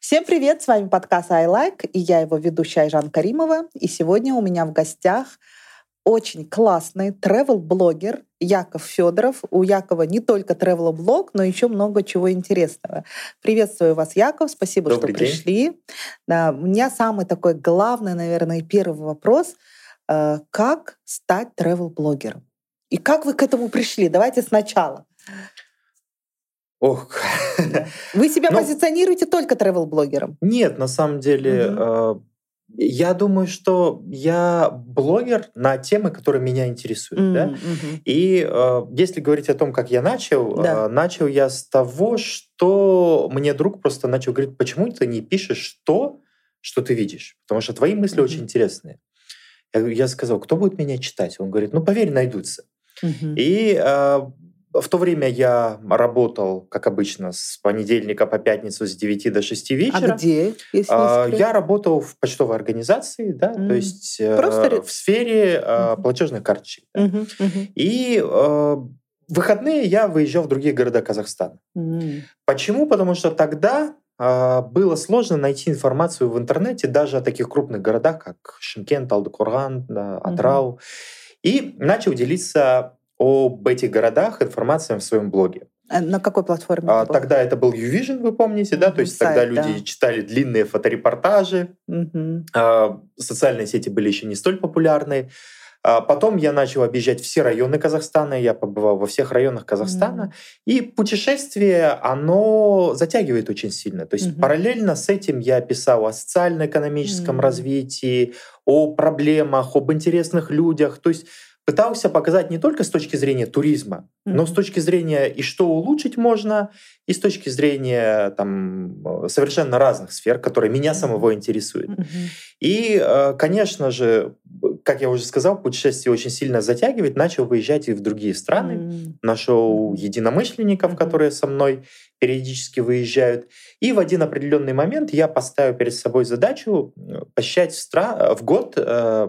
Всем привет, с вами подкаст I Like, и я его ведущая Айжан Каримова. И сегодня у меня в гостях очень классный travel-блогер Яков Федоров. У Якова не только travel-блог, но еще много чего интересного. Приветствую вас, Яков, спасибо, Добрый что день. пришли. Да, у меня самый такой главный, наверное, первый вопрос. Э, Как стать travel-блогером? И как вы к этому пришли? Давайте сначала. Ох, Вы себя Ну, позиционируете только travel-блогером? нет, на самом деле, Мгм. э, я думаю, что я блогер на темы, которые меня интересуют. да. М, мгм. И э, если говорить о том, как я начал, Да. э, начал я с того, что мне друг просто начал говорить, почему ты не пишешь то, что ты видишь, потому что твои мысли Мгм. очень интересные. Я, я сказал, кто будет меня читать? Он говорит, ну поверь, найдутся. Мгм. И э, в то время я работал, как обычно, с понедельника по пятницу с 9 до 6 А вечера. где? Если А? Я работал в почтовой организации, да, М. то есть э, Просто в сфере э, Мгм. платежных карточек. да. Мгм, мгм. И э, в выходные я выезжал в другие города Казахстана. М. Почему? Потому что тогда а, было сложно найти информацию в интернете даже о таких крупных городах, как Шымкент, Талдыкурган, да, Атрау. И начал делиться об этих городах информацией в своем блоге. А На какой платформе? А, это тогда это был Uvision, вы помните, да? То есть тогда сайт, люди да. читали длинные фоторепортажи, Мгм. а, социальные сети были еще не столь популярны. А Потом я начал объезжать все районы Казахстана, я побывал во всех районах Казахстана. Мгм. И путешествие, оно затягивает очень сильно. То есть Мгм. параллельно с этим я писал о социально-экономическом Мгм. развитии, о проблемах, об интересных людях. То есть пытался показать не только с точки зрения туризма, но с точки зрения и что улучшить можно, и с точки зрения там, совершенно разных сфер, которые меня самого интересуют. И, э, конечно же, как я уже сказал, путешествие очень сильно затягивает. Начал выезжать и в другие страны. Нашел единомышленников, которые со мной периодически выезжают. И в один определенный момент я поставил перед собой задачу э, посещать в, стра- в год э,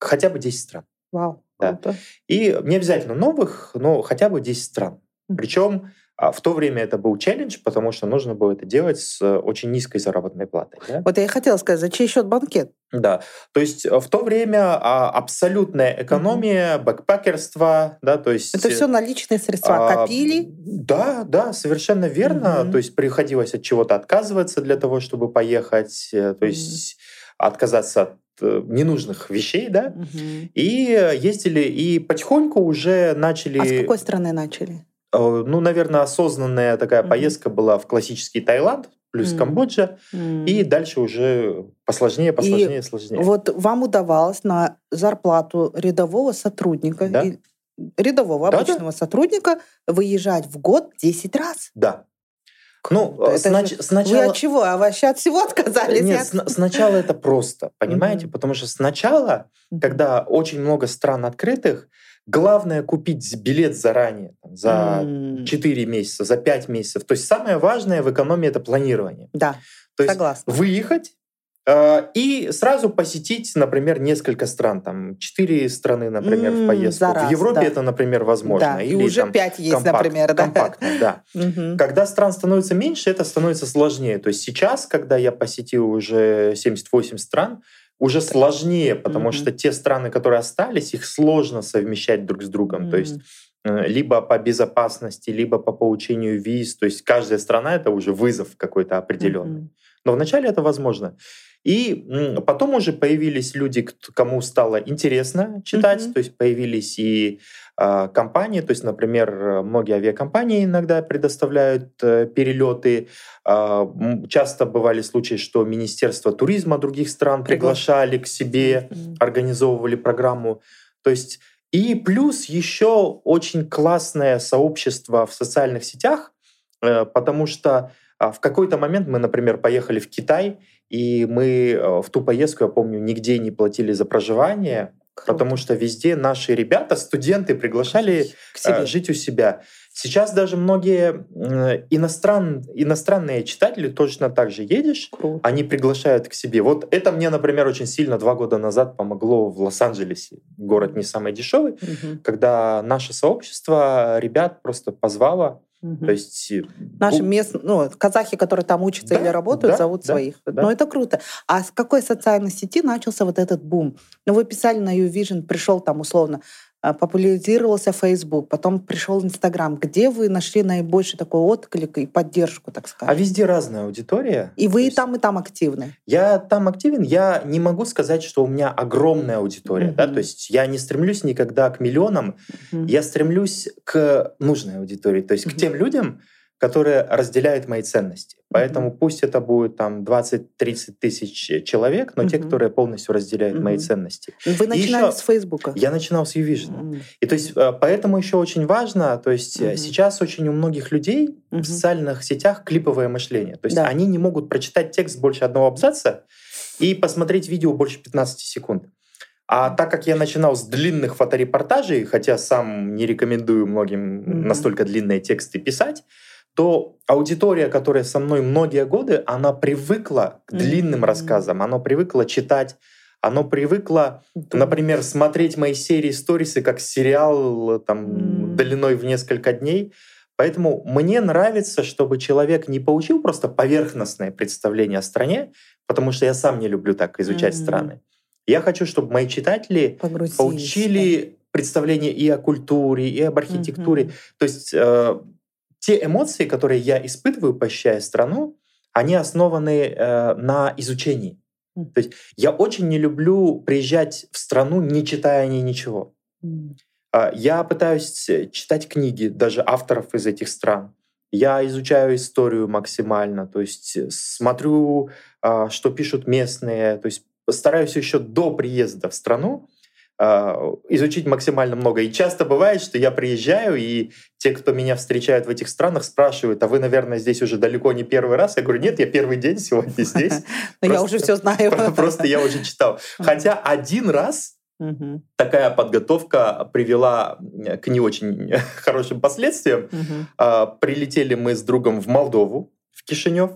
хотя бы 10 стран. Вау, Да. И не обязательно новых, но хотя бы 10 стран. Причем а, в то время это был челлендж, потому что нужно было это делать с э, очень низкой заработной платой. да. Вот я и хотела сказать, за чей счет банкет? Да, то есть э, в то время а, абсолютная экономия, бэкпакерство, да, то есть... Это все наличные средства. а, Копили? Да, да, совершенно верно. Мгм. То есть приходилось от чего-то отказываться для того, чтобы поехать, э, то есть отказаться от э, ненужных вещей, да, Мгм. и э, ездили, и потихоньку уже начали... А с какой страны начали? Э, Ну, наверное, осознанная такая Мгм. поездка была в классический Таиланд, плюс М. Камбоджа, М. и дальше уже посложнее, посложнее, сложнее. Вот вам удавалось на зарплату рядового сотрудника, Да. и- рядового Да-да. обычного сотрудника выезжать в год 10 раз. Да. Ну, э, Это снач- Вы сначала... от чего? А вообще от всего отказались? Нет, сна- сначала это просто, понимаете? Мгм. Потому что сначала, когда очень много стран открытых, главное купить билет заранее, там, за М. 4 месяца, за 5 месяцев. То есть самое важное в экономии — это планирование. Да, То есть согласна. выехать и сразу посетить, например, несколько стран, там четыре страны, например, М, в поездку. раз, в Европе да. это, например, возможно. Да, и Или уже 5 есть, компакт- например, да. Компактно, да. Когда стран становится меньше, это становится сложнее. То есть сейчас, когда я посетил уже 78 стран, уже сложнее, потому что те страны, которые остались, их сложно совмещать друг с другом. То есть э, либо по безопасности, либо по получению виз. То есть каждая страна это уже вызов какой-то определенный. Но вначале это возможно. И потом уже появились люди, кому стало интересно читать, Мгм. то есть появились и а, компании, то есть, например, многие авиакомпании иногда предоставляют э, перелеты. А, часто бывали случаи, что Министерство туризма других стран приглашали к себе, организовывали программу. То есть и плюс еще очень классное сообщество в социальных сетях, э, потому что а, в какой-то момент мы, например, поехали в Китай, и мы э, в ту поездку, я помню, нигде не платили за проживание, Круто. потому что везде наши ребята, студенты, приглашали К себе. э, жить у себя. Сейчас даже многие э, иностран, иностранные читатели точно так же едешь, Круто. они приглашают к себе. Вот это мне, например, очень сильно два года назад помогло в Лос-Анджелесе. Город не самый дешевый, Мгм. когда наше сообщество ребят просто позвало Мгм. То есть э, Наши местные, ну, казахи, которые там учатся Да, или работают, да, зовут да, своих. да. Ну, это круто. А с какой социальной сети начался вот этот бум? Ну, вы писали на YouVision, пришел там условно, популяризировался Facebook, потом пришел Инстаграм. Где вы нашли наибольший такой отклик и поддержку, так а сказать? везде разная аудитория. И вы и там, и там активны. Я там активен, я не могу сказать, что у меня огромная аудитория. Да? Мгм. То есть я не стремлюсь никогда к миллионам, Мгм. я стремлюсь к нужной аудитории, то есть к Мгм. тем людям, которые разделяют мои ценности. Поэтому пусть это будет там 20-30 тысяч человек, но те, Мгм. которые полностью разделяют мои Мгм. ценности. Вы начинали ещё с Фейсбука. Я начинал с Uvision. М. И то есть э, поэтому еще очень важно, то есть э, Мгм. сейчас очень у многих людей Мгм. в социальных сетях клиповое мышление. То есть Да. они не могут прочитать текст больше одного абзаца и посмотреть видео больше 15 секунд. А так как я начинал с длинных фоторепортажей, хотя сам не рекомендую многим Мгм. настолько длинные тексты писать, то аудитория, которая со мной многие годы, она привыкла к длинным Мгм. рассказам, она привыкла читать, она привыкла Да. Например, смотреть мои серии сторисы как сериал там М. длиной в несколько дней. Поэтому мне нравится, чтобы человек не получил просто поверхностное представление о стране, потому что я сам не люблю так изучать Мгм. страны. Я хочу, чтобы мои читатели Погрузились, получили представление и о культуре, и об архитектуре. Мгм. То есть э, те эмоции, которые я испытываю, посещая страну, они основаны э, на изучении. Мгм. То есть я очень не люблю приезжать в страну, не читая о ней ничего. А, Я пытаюсь э, читать книги даже авторов из этих стран. Я изучаю историю максимально, то есть э, смотрю, а, что пишут местные, то есть стараюсь еще до приезда в страну изучить максимально много. И часто бывает, что я приезжаю, и те, кто меня встречают в этих странах, спрашивают, а вы, наверное, здесь уже далеко не первый раз? Я говорю, нет, я первый день сегодня здесь. Но я Просто- уже все знаю. Просто я уже читал. Хотя один раз Мгм. такая подготовка привела к не очень хорошим последствиям. А, Прилетели мы с другом в Молдову, в Кишинев,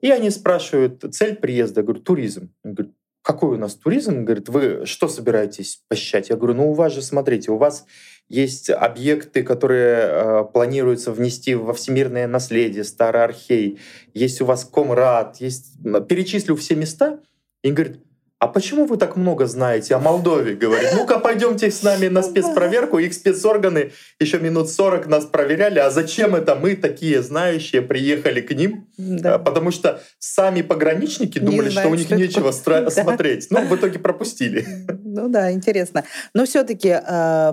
и они спрашивают, цель приезда, я говорю, туризм. Он говорит, какой у нас туризм? Говорит, вы что собираетесь посещать? Я говорю, ну у вас же, смотрите, у вас есть объекты, которые э, планируется внести во всемирное наследие, старый архей, есть у вас Комрад, есть... Перечислю все места, и говорит, а почему вы так много знаете о Молдове? Говорит, ну-ка пойдемте с нами на спецпроверку. Их спецорганы еще минут 40 нас проверяли. А зачем это мы, такие знающие, приехали к ним? Да. А, Потому что сами пограничники Не думали, что у них что нечего такое. стра- Да. смотреть. Но в итоге пропустили. Ну да, интересно. Но все-таки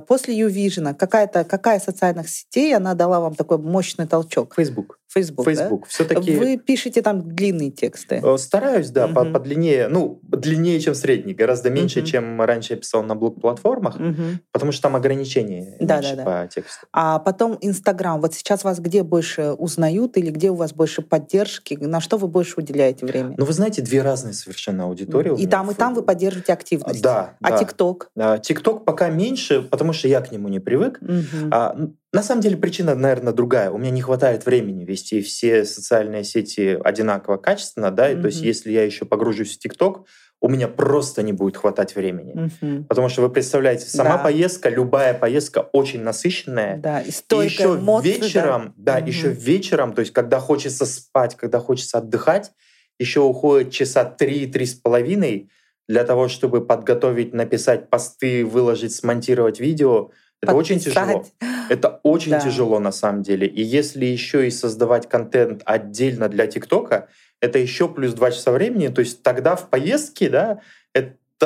после YouVision какая-то какая социальных сетей она дала вам такой мощный толчок? Facebook. Facebook. да? Facebook. Все-таки Вы пишете там длинные тексты. стараюсь, да, по- Мгм. подлиннее. Ну, длиннее, чем средний. Гораздо меньше, Мгм. чем раньше я писал на блог-платформах. Мгм. Потому что там ограничения Да, меньше да, по тексту. А потом Инстаграм. Вот сейчас вас где больше узнают или где у вас больше поддержки? На что вы больше уделяете время? Ну, вы знаете, две разные совершенно аудитории. у и там, и там вы поддерживаете активность. Да, А да. ТикТок? А, ТикТок пока меньше, потому что я к нему не привык. Мгм. А, на самом деле причина, наверное, другая. У меня не хватает времени вести все социальные сети одинаково качественно, да, и то есть если я еще погружусь в ТикТок, у меня просто не будет хватать времени. Мгм. Потому что вы представляете, сама Да. поездка, любая поездка очень насыщенная. Да, и И еще эмоции, да. вечером, да, Мгм. еще вечером, то есть когда хочется спать, когда хочется отдыхать, еще уходит часа три-три с половиной для того, чтобы подготовить, написать посты, выложить, смонтировать видео. Это очень тяжело. Подписать. Это очень Да. тяжело на самом деле. И если еще и создавать контент отдельно для ТикТока, это еще плюс два часа времени. То есть тогда в поездке, да,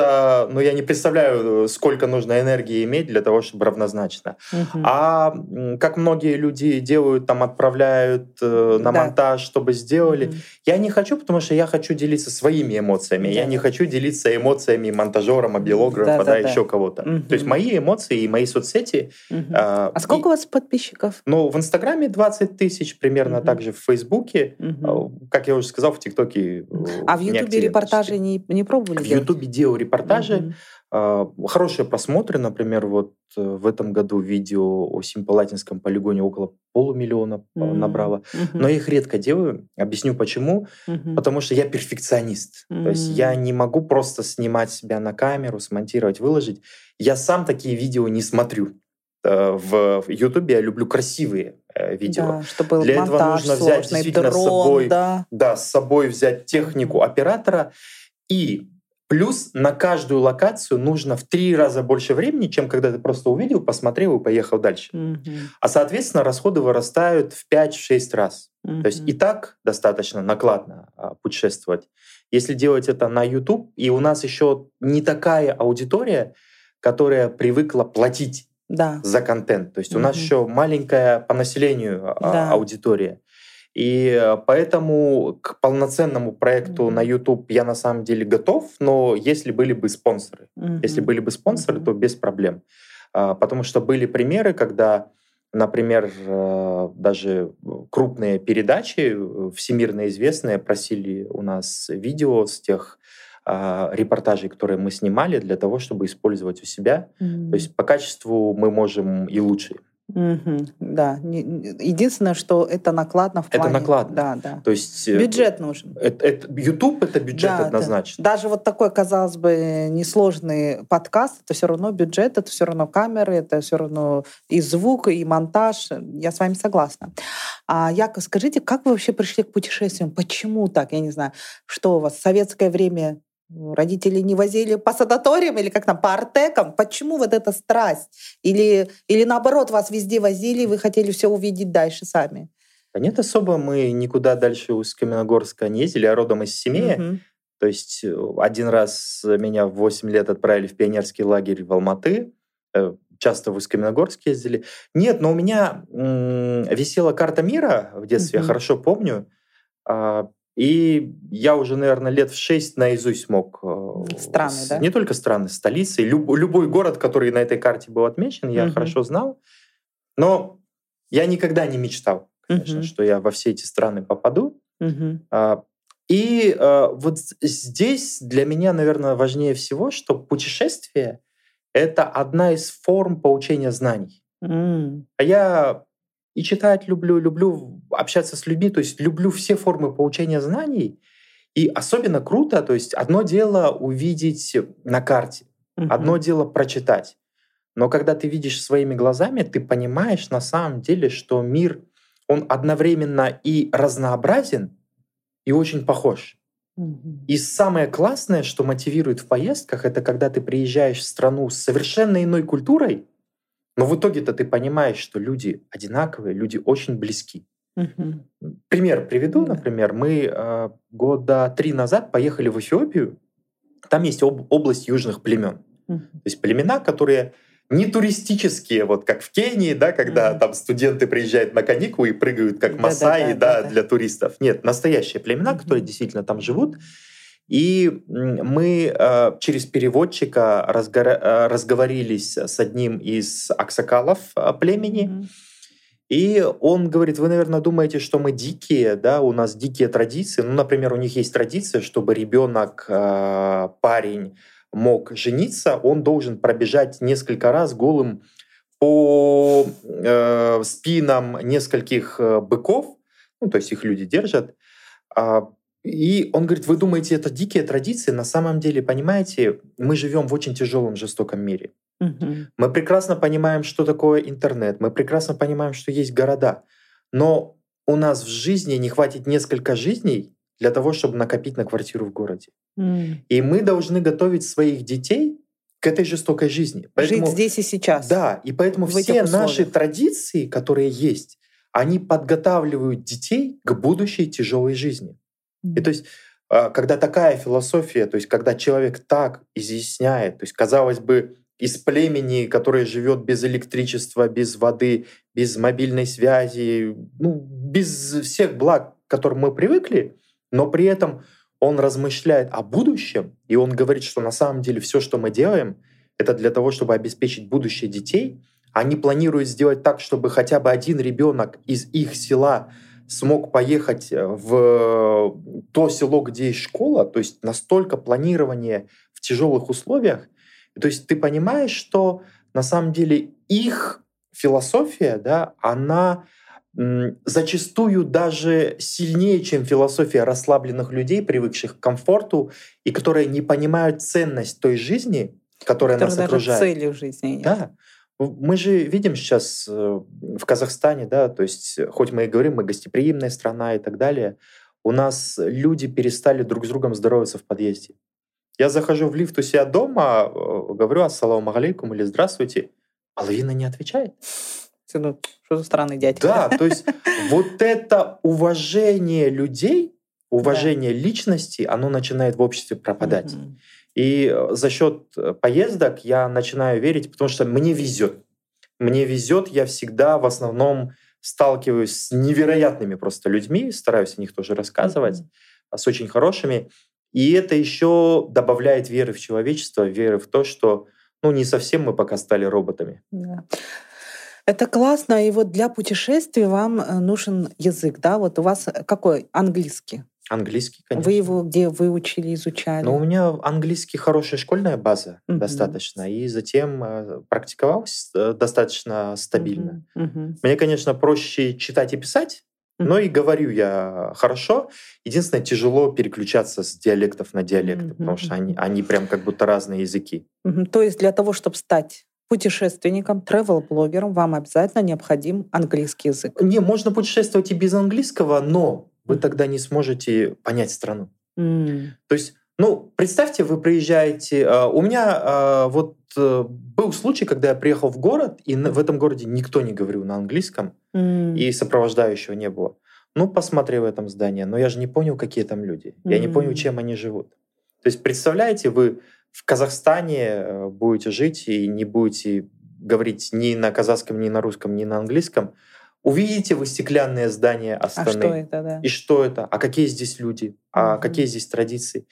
это, ну я не представляю, сколько нужно энергии иметь для того, чтобы равнозначно. Мгм. А как многие люди делают, там отправляют э, на Да. монтаж, чтобы сделали. Мгм. Я не хочу, потому что я хочу делиться своими эмоциями. Я Да. не хочу делиться эмоциями монтажера, мобилографа, да, Да-да-да. еще кого-то. Мгм. То есть мои эмоции и мои соцсети. Мгм. а, А сколько и- у вас подписчиков? ну, в Инстаграме 20 тысяч, примерно Мгм. так же в Фейсбуке. А, Как я уже сказал, в ТикТоке. э, А в Ютубе репортажи не, не пробовали В? Ютубе делаю репортажи. А, Хорошие просмотры, например, вот э, в этом году видео о Симпалатинском полигоне около полумиллиона М. набрало. Мгм. Но я их редко делаю. Объясню почему. Мгм. Потому что я перфекционист. То есть я не могу просто снимать себя на камеру, смонтировать, выложить. Я сам такие видео не смотрю. э, в Ютубе я люблю красивые э, видео. Да, чтобы Для этого нужно взять сложный, действительно с дрон, собой, да. да, с собой взять технику оператора и Плюс на каждую локацию нужно в три раза больше времени, чем когда ты просто увидел, посмотрел и поехал дальше. Мгм. А соответственно расходы вырастают в 5-6 раз. То есть и так достаточно накладно а, путешествовать. Если делать это на YouTube, и у нас еще не такая аудитория, которая привыкла платить Да. за контент. То есть у нас еще маленькая по населению а, Да. аудитория. И э, поэтому к полноценному проекту Мгм. на YouTube я на самом деле готов, но если были бы спонсоры. Если Мгм. были бы спонсоры, Мгм. то без проблем. А, Потому что были примеры, когда, например, э, даже крупные передачи, э, всемирно известные, просили у нас видео с тех а, репортажей, которые мы снимали, для того, чтобы использовать у себя. Мгм. То есть по качеству мы можем и лучше. Мгм. Да. Единственное, что это накладно в Это плане... накладно. Да, да. То есть э, Бюджет нужен. это- это- YouTube это бюджет Да, да. однозначно. Даже вот такой, казалось бы, несложный подкаст, это все равно бюджет, это все равно камеры, это все равно и звук, и монтаж. Я с вами согласна. А, Яков, скажите, как вы вообще пришли к путешествиям? Почему так? Я не знаю, что у вас советское время родители не возили по санаториям или как там, по артекам? Почему вот эта страсть? Или, или наоборот, вас везде возили, и вы хотели все увидеть дальше сами? Да нет, особо мы никуда дальше из Каменогорска не ездили, а родом из Семея. Мгм. То есть э, один раз меня в 8 лет отправили в пионерский лагерь в Алматы. Э, Часто в Усть-Каменогорск ездили. Нет, но у меня м, висела карта мира в детстве, я Мгм. хорошо помню. А, И я уже, наверное, лет в 6 наизусть мог... э, Страны, с- да? Не только страны, столицы. Люб- любой город, который на этой карте был отмечен, я Мгм. хорошо знал. Но я никогда не мечтал, конечно, Мгм. что я во все эти страны попаду. Мгм. А, И э, вот здесь для меня, наверное, важнее всего, что путешествие — это одна из форм получения знаний. А я и читать люблю, люблю общаться с людьми, то есть люблю все формы получения знаний. И особенно круто, то есть одно дело увидеть на карте, Мгм. одно дело прочитать. Но когда ты видишь своими глазами, ты понимаешь на самом деле, что мир, он одновременно и разнообразен, и очень похож. И самое классное, что мотивирует в поездках, это когда ты приезжаешь в страну с совершенно иной культурой, но в итоге-то ты понимаешь, что люди одинаковые, люди очень близки. Мгм. Пример приведу, Да. например. Мы э, года три назад поехали в Эфиопию. Там есть об- область южных племен. Мгм. То есть племена, которые не туристические, вот как в Кении, да, когда Мгм. там студенты приезжают на каникулы и прыгают как масаи, да, да-да. для туристов. Нет, настоящие племена, Мгм. которые действительно там живут. И мы э, через переводчика разгора- э, разговорились с одним из аксакалов э, племени, и он говорит, вы, наверное, думаете, что мы дикие, да, у нас дикие традиции. Ну, например, у них есть традиция, чтобы ребенок, э, парень мог жениться, он должен пробежать несколько раз голым по э, спинам нескольких э, быков, ну, то есть их люди держат. И он говорит, вы думаете, это дикие традиции? На самом деле, понимаете, мы живем в очень тяжелом, жестоком мире. Мгм. Мы прекрасно понимаем, что такое интернет, мы прекрасно понимаем, что есть города, но у нас в жизни не хватит несколько жизней для того, чтобы накопить на квартиру в городе. М. И мы должны готовить своих детей к этой жестокой жизни. Жить здесь и сейчас. Да, и поэтому все наши традиции, которые есть, они подготавливают детей к будущей тяжелой жизни. И то есть, а, когда такая философия, то есть, когда человек так изъясняет, то есть, казалось бы, из племени, которое живет без электричества, без воды, без мобильной связи, ну, без всех благ, к которым мы привыкли, но при этом он размышляет о будущем, и он говорит, что на самом деле все, что мы делаем, это для того, чтобы обеспечить будущее детей. Они планируют сделать так, чтобы хотя бы один ребенок из их села смог поехать э, в то село, где есть школа, то есть настолько планирование в тяжелых условиях. То есть ты понимаешь, что на самом деле их философия, да, она зачастую даже сильнее, чем философия расслабленных людей, привыкших к комфорту и которые не понимают ценность той жизни, которая Которых нас даже окружает. цели в жизни нет. Да. Мы же видим сейчас э, в Казахстане, да, то есть хоть мы и говорим, мы гостеприимная страна и так далее, у нас люди перестали друг с другом здороваться в подъезде. Я захожу в лифт у себя дома, э, говорю «Ассаламу алейкум» или «Здравствуйте», половина не отвечает. Ну, что за странный дядька. Да, то есть вот это уважение людей, уважение личности, оно начинает в обществе пропадать. И э, за счет э, поездок я начинаю верить, потому что мне везет. Мне везет, я всегда в основном сталкиваюсь с невероятными просто людьми, стараюсь о них тоже рассказывать, mm-hmm. с очень хорошими. И это еще добавляет веры в человечество, веры в то, что ну, не совсем мы пока стали роботами. Да. Это классно. И вот для путешествий вам э, нужен язык, да? Вот у вас какой? Английский. Английский, конечно. Вы его где выучили, изучали? Ну, у меня английский хорошая школьная база угу. достаточно, и затем э, практиковался э, достаточно стабильно. Угу. Мне, конечно, проще читать и писать, но и говорю я хорошо. Единственное, тяжело переключаться с диалектов на диалекты, mm потому что они, они прям как будто разные языки. mm То есть для того, чтобы стать путешественником, travel-блогером, вам обязательно необходим английский язык? Не, можно путешествовать и без английского, но вы тогда не сможете понять страну. Mm. То есть, ну, представьте, вы приезжаете... Uh, у меня uh, вот uh, был случай, когда я приехал в город, и в этом городе никто не говорил на английском, mm. и сопровождающего не было. Ну, посмотрел в этом здание, но я же не понял, какие там люди. Mm. Я не понял, чем они живут. То есть, представляете, вы в Казахстане э, будете жить и не будете говорить ни на казахском, ни на русском, ни на английском, Увидите вы стеклянное здание Астаны. А что это, да? И что это? А какие здесь люди? А mm-hmm. какие здесь традиции?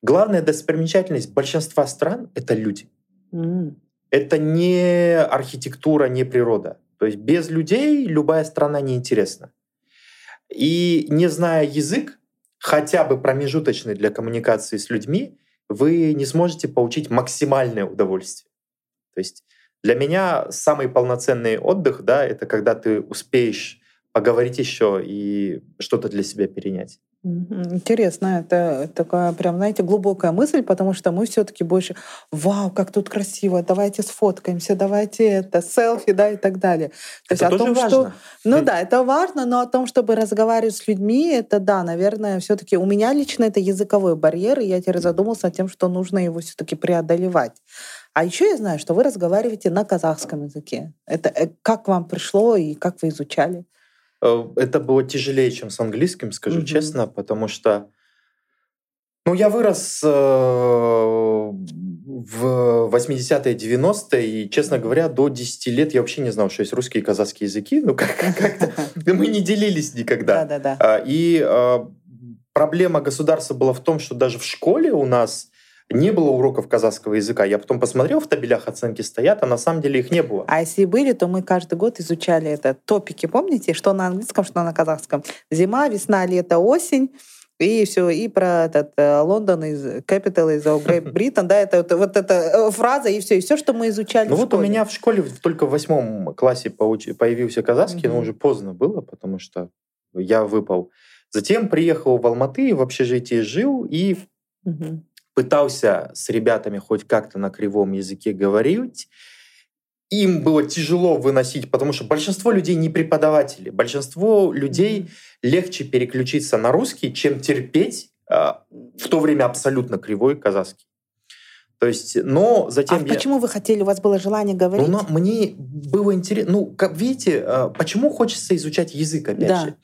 Главная достопримечательность большинства стран — это люди. Mm-hmm. Это не архитектура, не природа. То есть без людей любая страна неинтересна. И не зная язык, хотя бы промежуточный для коммуникации с людьми, вы не сможете получить максимальное удовольствие. То есть для меня самый полноценный отдых, да, это когда ты успеешь поговорить еще и что-то для себя перенять. Интересно, это такая прям, знаете, глубокая мысль, потому что мы все-таки больше, вау, как тут красиво, давайте сфоткаемся, давайте это, селфи, да, и так далее. То это есть тоже о том, важно. что, ну да, это важно, но о том, чтобы разговаривать с людьми, это да, наверное, все-таки у меня лично это языковой барьер, и я теперь задумался о тем, что нужно его все-таки преодолевать. А еще я знаю, что вы разговариваете на казахском языке. Это э, как вам пришло и как вы изучали? Э, это было тяжелее, чем с английским, скажу угу. честно, потому что ну, я вырос э, в 80-е, 90-е, и, честно говоря, до 10 лет я вообще не знал, что есть русский и казахский языки. Ну, как- как-то мы не делились никогда. Да-да-да. А, и э, проблема государства была в том, что даже в школе у нас не было уроков казахского языка. Я потом посмотрел, в табелях оценки стоят, а на самом деле их не было. А если были, то мы каждый год изучали это. Топики, помните, что на английском, что на казахском. Зима, весна, лето, осень. И все, и про этот э, Лондон из Capital из Great Britain, да, это вот, вот эта э, фраза, и все, и все, что мы изучали Ну вот школе. у меня в школе только в восьмом классе появился казахский, но уже поздно было, потому что я выпал. Затем приехал в Алматы, в общежитии жил, и пытался с ребятами хоть как-то на кривом языке говорить, им было тяжело выносить, потому что большинство людей не преподаватели. Большинство людей легче переключиться на русский, чем терпеть э, в то время абсолютно кривой казахский. То есть, но затем... А я... почему вы хотели, у вас было желание говорить? Ну, мне было интересно... Ну, как видите, э, почему хочется изучать язык, опять да. же?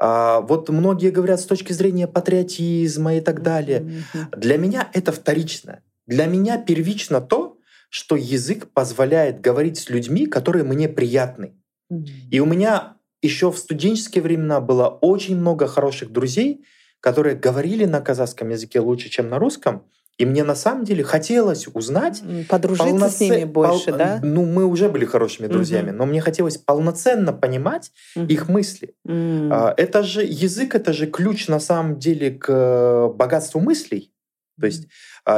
А, вот многие говорят с точки зрения патриотизма и так далее. Mm-hmm. Для меня это вторично. Для меня первично то, что язык позволяет говорить с людьми, которые мне приятны. Mm-hmm. И у меня еще в студенческие времена было очень много хороших друзей, которые говорили на казахском языке лучше, чем на русском, и мне на самом деле хотелось узнать... Подружиться полноцен... с ними больше, пол... да? Ну, мы уже были хорошими друзьями, угу. но мне хотелось полноценно понимать угу. их мысли. Угу. Это же язык, это же ключ на самом деле к богатству мыслей. То есть mm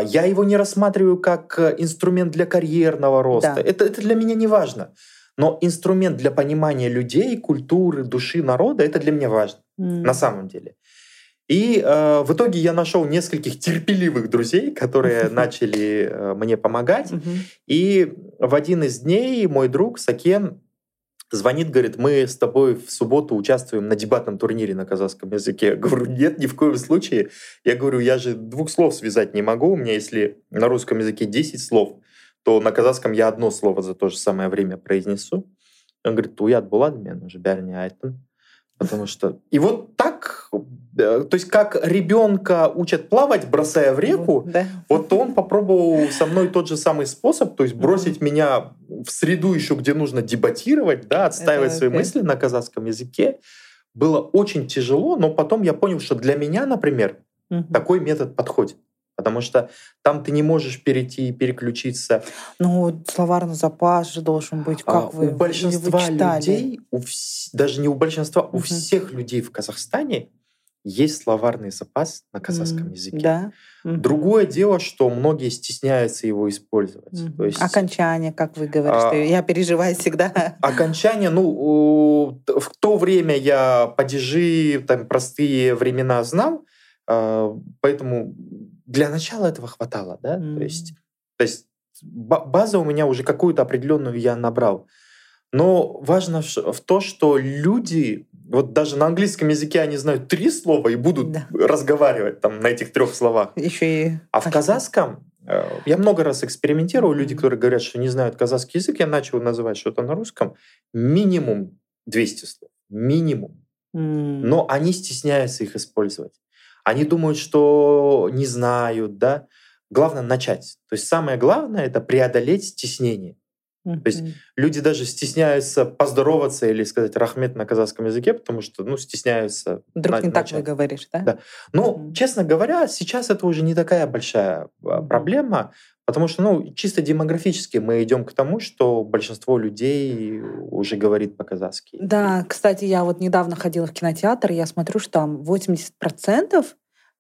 я его не рассматриваю как э, инструмент для карьерного роста. Да. Это, это для меня не важно. Но инструмент для понимания людей, культуры, души народа, это для меня важно. Mm. На самом деле. И э, в итоге я нашел нескольких терпеливых друзей, которые начали э, мне помогать. И в один из дней мой друг Сакен звонит, говорит, мы с тобой в субботу участвуем на дебатном турнире на казахском языке. Я говорю, нет, ни в коем случае. Я говорю, я же двух слов связать не могу. У меня если на русском языке 10 слов, то на казахском я одно слово за то же самое время произнесу. Он говорит, уят болады мен уже бәріне айттым. Потому что... И вот так, то есть как ребенка учат плавать, бросая в реку, да. вот он попробовал со мной тот же самый способ, то есть бросить mm-hmm. меня в среду еще, где нужно дебатировать, да, отстаивать Это, свои okay. мысли на казахском языке. Было очень тяжело, но потом я понял, что для меня, например, mm-hmm. такой метод подходит. Потому что там ты не можешь перейти и переключиться. Ну, словарный запас же должен быть, как а, вы У большинства вы людей, у вс... даже не у большинства, угу. у всех людей в Казахстане есть словарный запас на казахском mm, языке. Да. Другое дело, что многие стесняются его использовать. Mm. То есть, окончание, как вы говорите, а, я переживаю всегда. Окончание, ну, в то время я падежи, там простые времена знал, а, поэтому для начала этого хватало, да, mm. то есть, то есть база у меня уже какую-то определенную я набрал. Но важно в то, что люди, вот даже на английском языке они знают три слова и будут да. разговаривать там на этих трех словах. Еще и... А в казахском э, я много раз экспериментировал. Люди, которые говорят, что не знают казахский язык, я начал называть что-то на русском. Минимум 200 слов. Минимум. Но они стесняются их использовать. Они думают, что не знают, да. Главное начать. То есть самое главное это преодолеть стеснение. Mm-hmm. То есть люди даже стесняются поздороваться или сказать рахмет на казахском языке, потому что ну, стесняются. Вдруг на, не так вы говоришь, да? Да. Но, mm-hmm. честно говоря, сейчас это уже не такая большая mm-hmm. проблема, потому что ну, чисто демографически мы идем к тому, что большинство людей уже говорит по-казахски. Да, кстати, я вот недавно ходила в кинотеатр, и я смотрю, что там 80% а,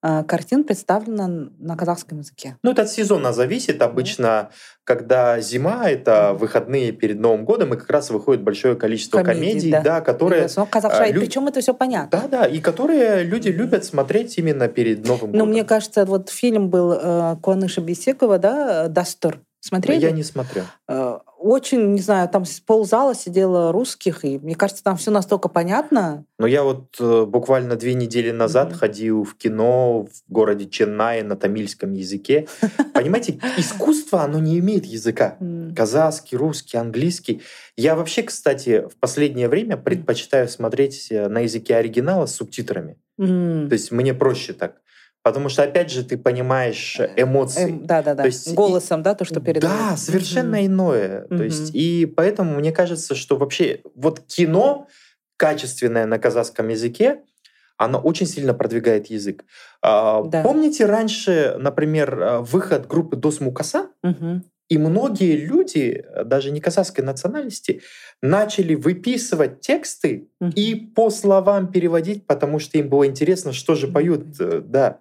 картин представлена на казахском языке. Ну, это от сезона зависит. Обычно, когда зима, это выходные перед Новым годом, и как раз выходит большое количество комедий, комедий да. да, которые... Ну, казахша, лю... причем это все понятно. Да, да, и которые люди любят смотреть именно перед Новым ну, годом. Ну, мне кажется, вот фильм был э, Куаныша Бесекова, да, «Дастур». Смотрели? Я не смотрел. Э, очень, не знаю, там ползала сидело русских, и мне кажется, там все настолько понятно. Но я вот э, буквально две недели назад mm-hmm. ходил в кино в городе Ченнай на тамильском языке. Понимаете, искусство, оно не имеет языка. Казахский, русский, английский. Я вообще, кстати, в последнее время предпочитаю смотреть э, на языке оригинала с субтитрами. То есть мне проще так. Потому что, опять же, ты понимаешь э, эмоции. Эм, да, да, да. То есть, Голосом, и, да, то, что передают. Да, совершенно mm-hmm. иное. Mm-hmm. То есть, и поэтому мне кажется, что вообще вот кино качественное на казахском языке, оно очень сильно продвигает язык. А, да. Помните раньше, например, э, выход группы Дос Мукасан? Угу. И многие люди, э, даже не казахской национальности, начали выписывать тексты угу. и по словам переводить, потому что им было интересно, что же поют. Да.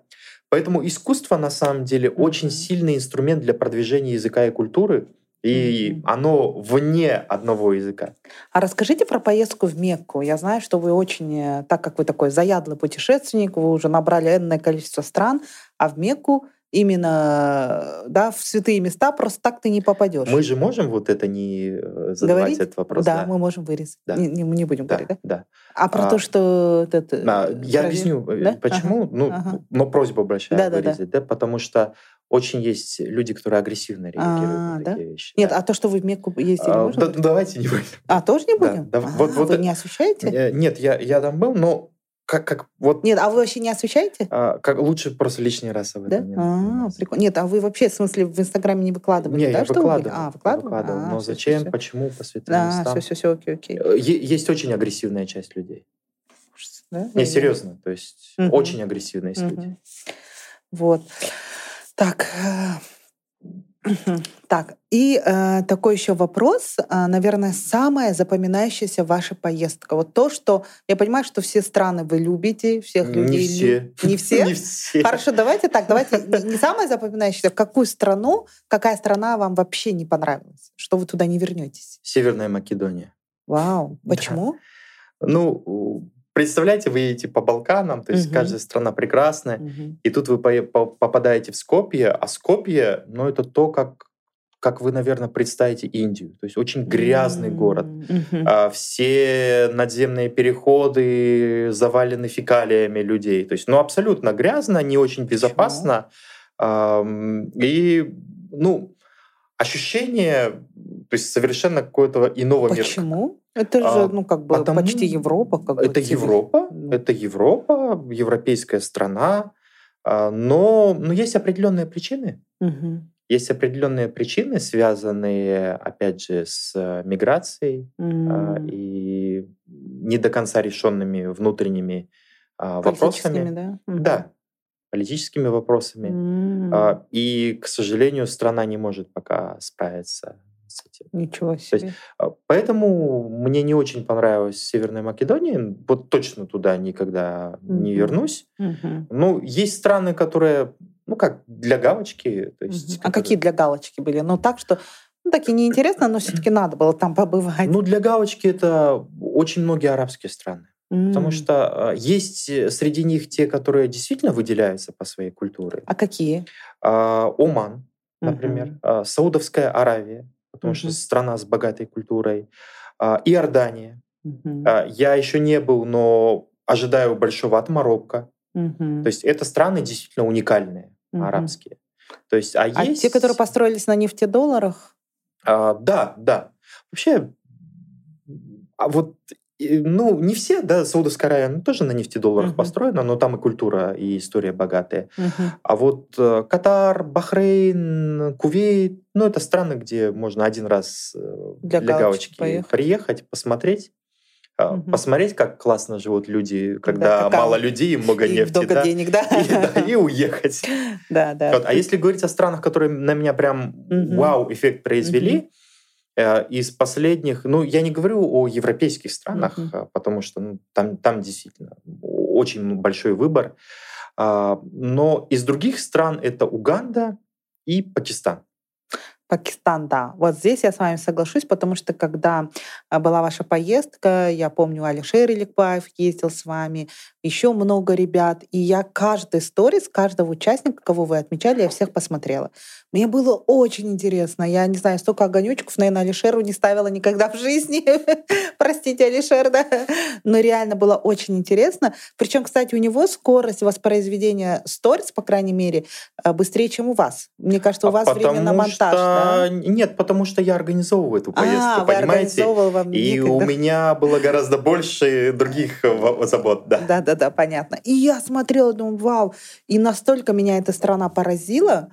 Поэтому искусство на самом деле mm-hmm. очень сильный инструмент для продвижения языка и культуры, и mm-hmm. оно вне одного языка. А расскажите про поездку в Мекку. Я знаю, что вы очень, э, так как вы такой заядлый путешественник, вы уже набрали энное количество стран, а в Мекку именно да, в святые места просто так ты не попадешь. Мы же можем вот это не э, задавать Говорить? этот вопрос. Да, да, мы можем вырезать. Да. Не, не, не будем да, говорить, да? Да. А про а, то, что... Это, а, я объясню, э, да? почему. Ага. Ну, ага. Но просьба большая да, вырезать, да, да. да, потому что очень есть люди, которые агрессивно реагируют а, на такие да? вещи. Нет, да. а то, что вы в Мекку ездили, а, можно? Да, давайте не будем. А, тоже не будем? Да, да, а, вот, вот, вы не освещаете? Нет, я, я там был, но как, как вот... Нет, а вы вообще не освещаете? А, как лучше просто лишний раз об этом да? не а, прикольно. Нет, а вы вообще, в смысле, в Инстаграме не выкладываете, Нет, да, я что выкладываю. А, выкладываю? выкладываю. А, Но все, зачем, все, почему, по святым да, местам? все, все, все, окей, окей. Э, есть очень агрессивная часть людей. Да? Не, серьезно, то есть угу. очень агрессивные угу. люди. Вот. Так, так, и э, такой еще вопрос, э, наверное, самая запоминающаяся ваша поездка. Вот то, что я понимаю, что все страны вы любите, всех не людей. Все. Не все. Не все. Хорошо, давайте так, давайте не самая запоминающаяся, в какую страну, какая страна вам вообще не понравилась, что вы туда не вернетесь? Северная Македония. Вау, почему? Да. Ну, представляете, вы едете по Балканам, то есть Мгм. каждая страна прекрасная, Мгм. и тут вы пое- по- попадаете в Скопье, а Скопье, ну, это то, как, как вы, наверное, представите Индию. То есть очень грязный город. Мгм. А, Все надземные переходы завалены фекалиями людей. То есть, ну, абсолютно грязно, не очень безопасно. Ам, И, ну, ощущение, то есть совершенно какого-то иного мира. Почему? Это же, А, ну, как бы потому- почти Европа. Как бы, Это цивили- Европа, Ну. это Европа, европейская страна, а, но, но есть определенные причины. Мгм. Есть определенные причины, связанные, опять же, с э, миграцией а, М. и не до конца решенными внутренними а, вопросами. да? Мгм. Да, политическими вопросами. А, И, к сожалению, страна не может пока справиться этим. Ничего есть себе. А, Поэтому мне не очень понравилась Северная Македония. Вот точно туда никогда не Мгм. вернусь. Мгм. Ну, есть страны, которые, ну как, для галочки. То есть. А которые- какие для галочки были? Ну, так что, ну, так и неинтересно, но все-таки надо было там побывать. Ну, для галочки это очень многие арабские страны. Потому М. что а, есть э, среди них те, которые действительно выделяются по своей культуре. А какие? А, Оман, например, а, Саудовская Аравия, потому что Мгм. страна с богатой культурой, а, Иордания. А, Я еще не был, но ожидаю большого от Марокко. Мгм. То есть это страны действительно уникальные, Мгм. арабские. То есть, а, А есть... те, которые построились на нефтедолларах? А, да, да. Вообще, а вот, ну, не все, да, Саудовская Аравия, ну, тоже на нефтедолларах Мгм. построена, но там и культура, и история богатая. Мгм. А вот э, Катар, Бахрейн, Кувейт, ну, это страны, где можно один раз э, Для для, галочки галочки поехать. приехать, посмотреть. Мгм. Посмотреть, как классно живут люди, когда какая- мало людей и много И нефти, много да, денег, да? и, да, и уехать. Да, да. Вот, А если говорить о странах, которые на меня прям Мгм. вау-эффект произвели, э, из последних, ну, я не говорю о европейских странах, а, потому что ну, там, там действительно очень большой выбор, А, но из других стран это Уганда и Пакистан. Пакистан, да. Вот здесь я с вами соглашусь, потому что когда а, была ваша поездка, я помню, Алишер Иликбаев ездил с вами, еще много ребят, и я каждый сторис, каждого участника, кого вы отмечали, я всех посмотрела. Мне было очень интересно. Я не знаю, столько огонечков, наверное, Алишеру не ставила никогда в жизни. Простите, Алишер, да. Но реально было очень интересно. Причем, кстати, у него скорость воспроизведения сторис, по крайней мере, э, быстрее, чем у вас. Мне кажется, у А вас время на монтаж, что- да? Нет, потому что я организовываю эту поездку, а, понимаете? организовывал вам И у некогда. меня было гораздо больше других в- забот, да. Да, да, да, понятно. И я смотрела, думаю, вау. И настолько меня эта страна поразила.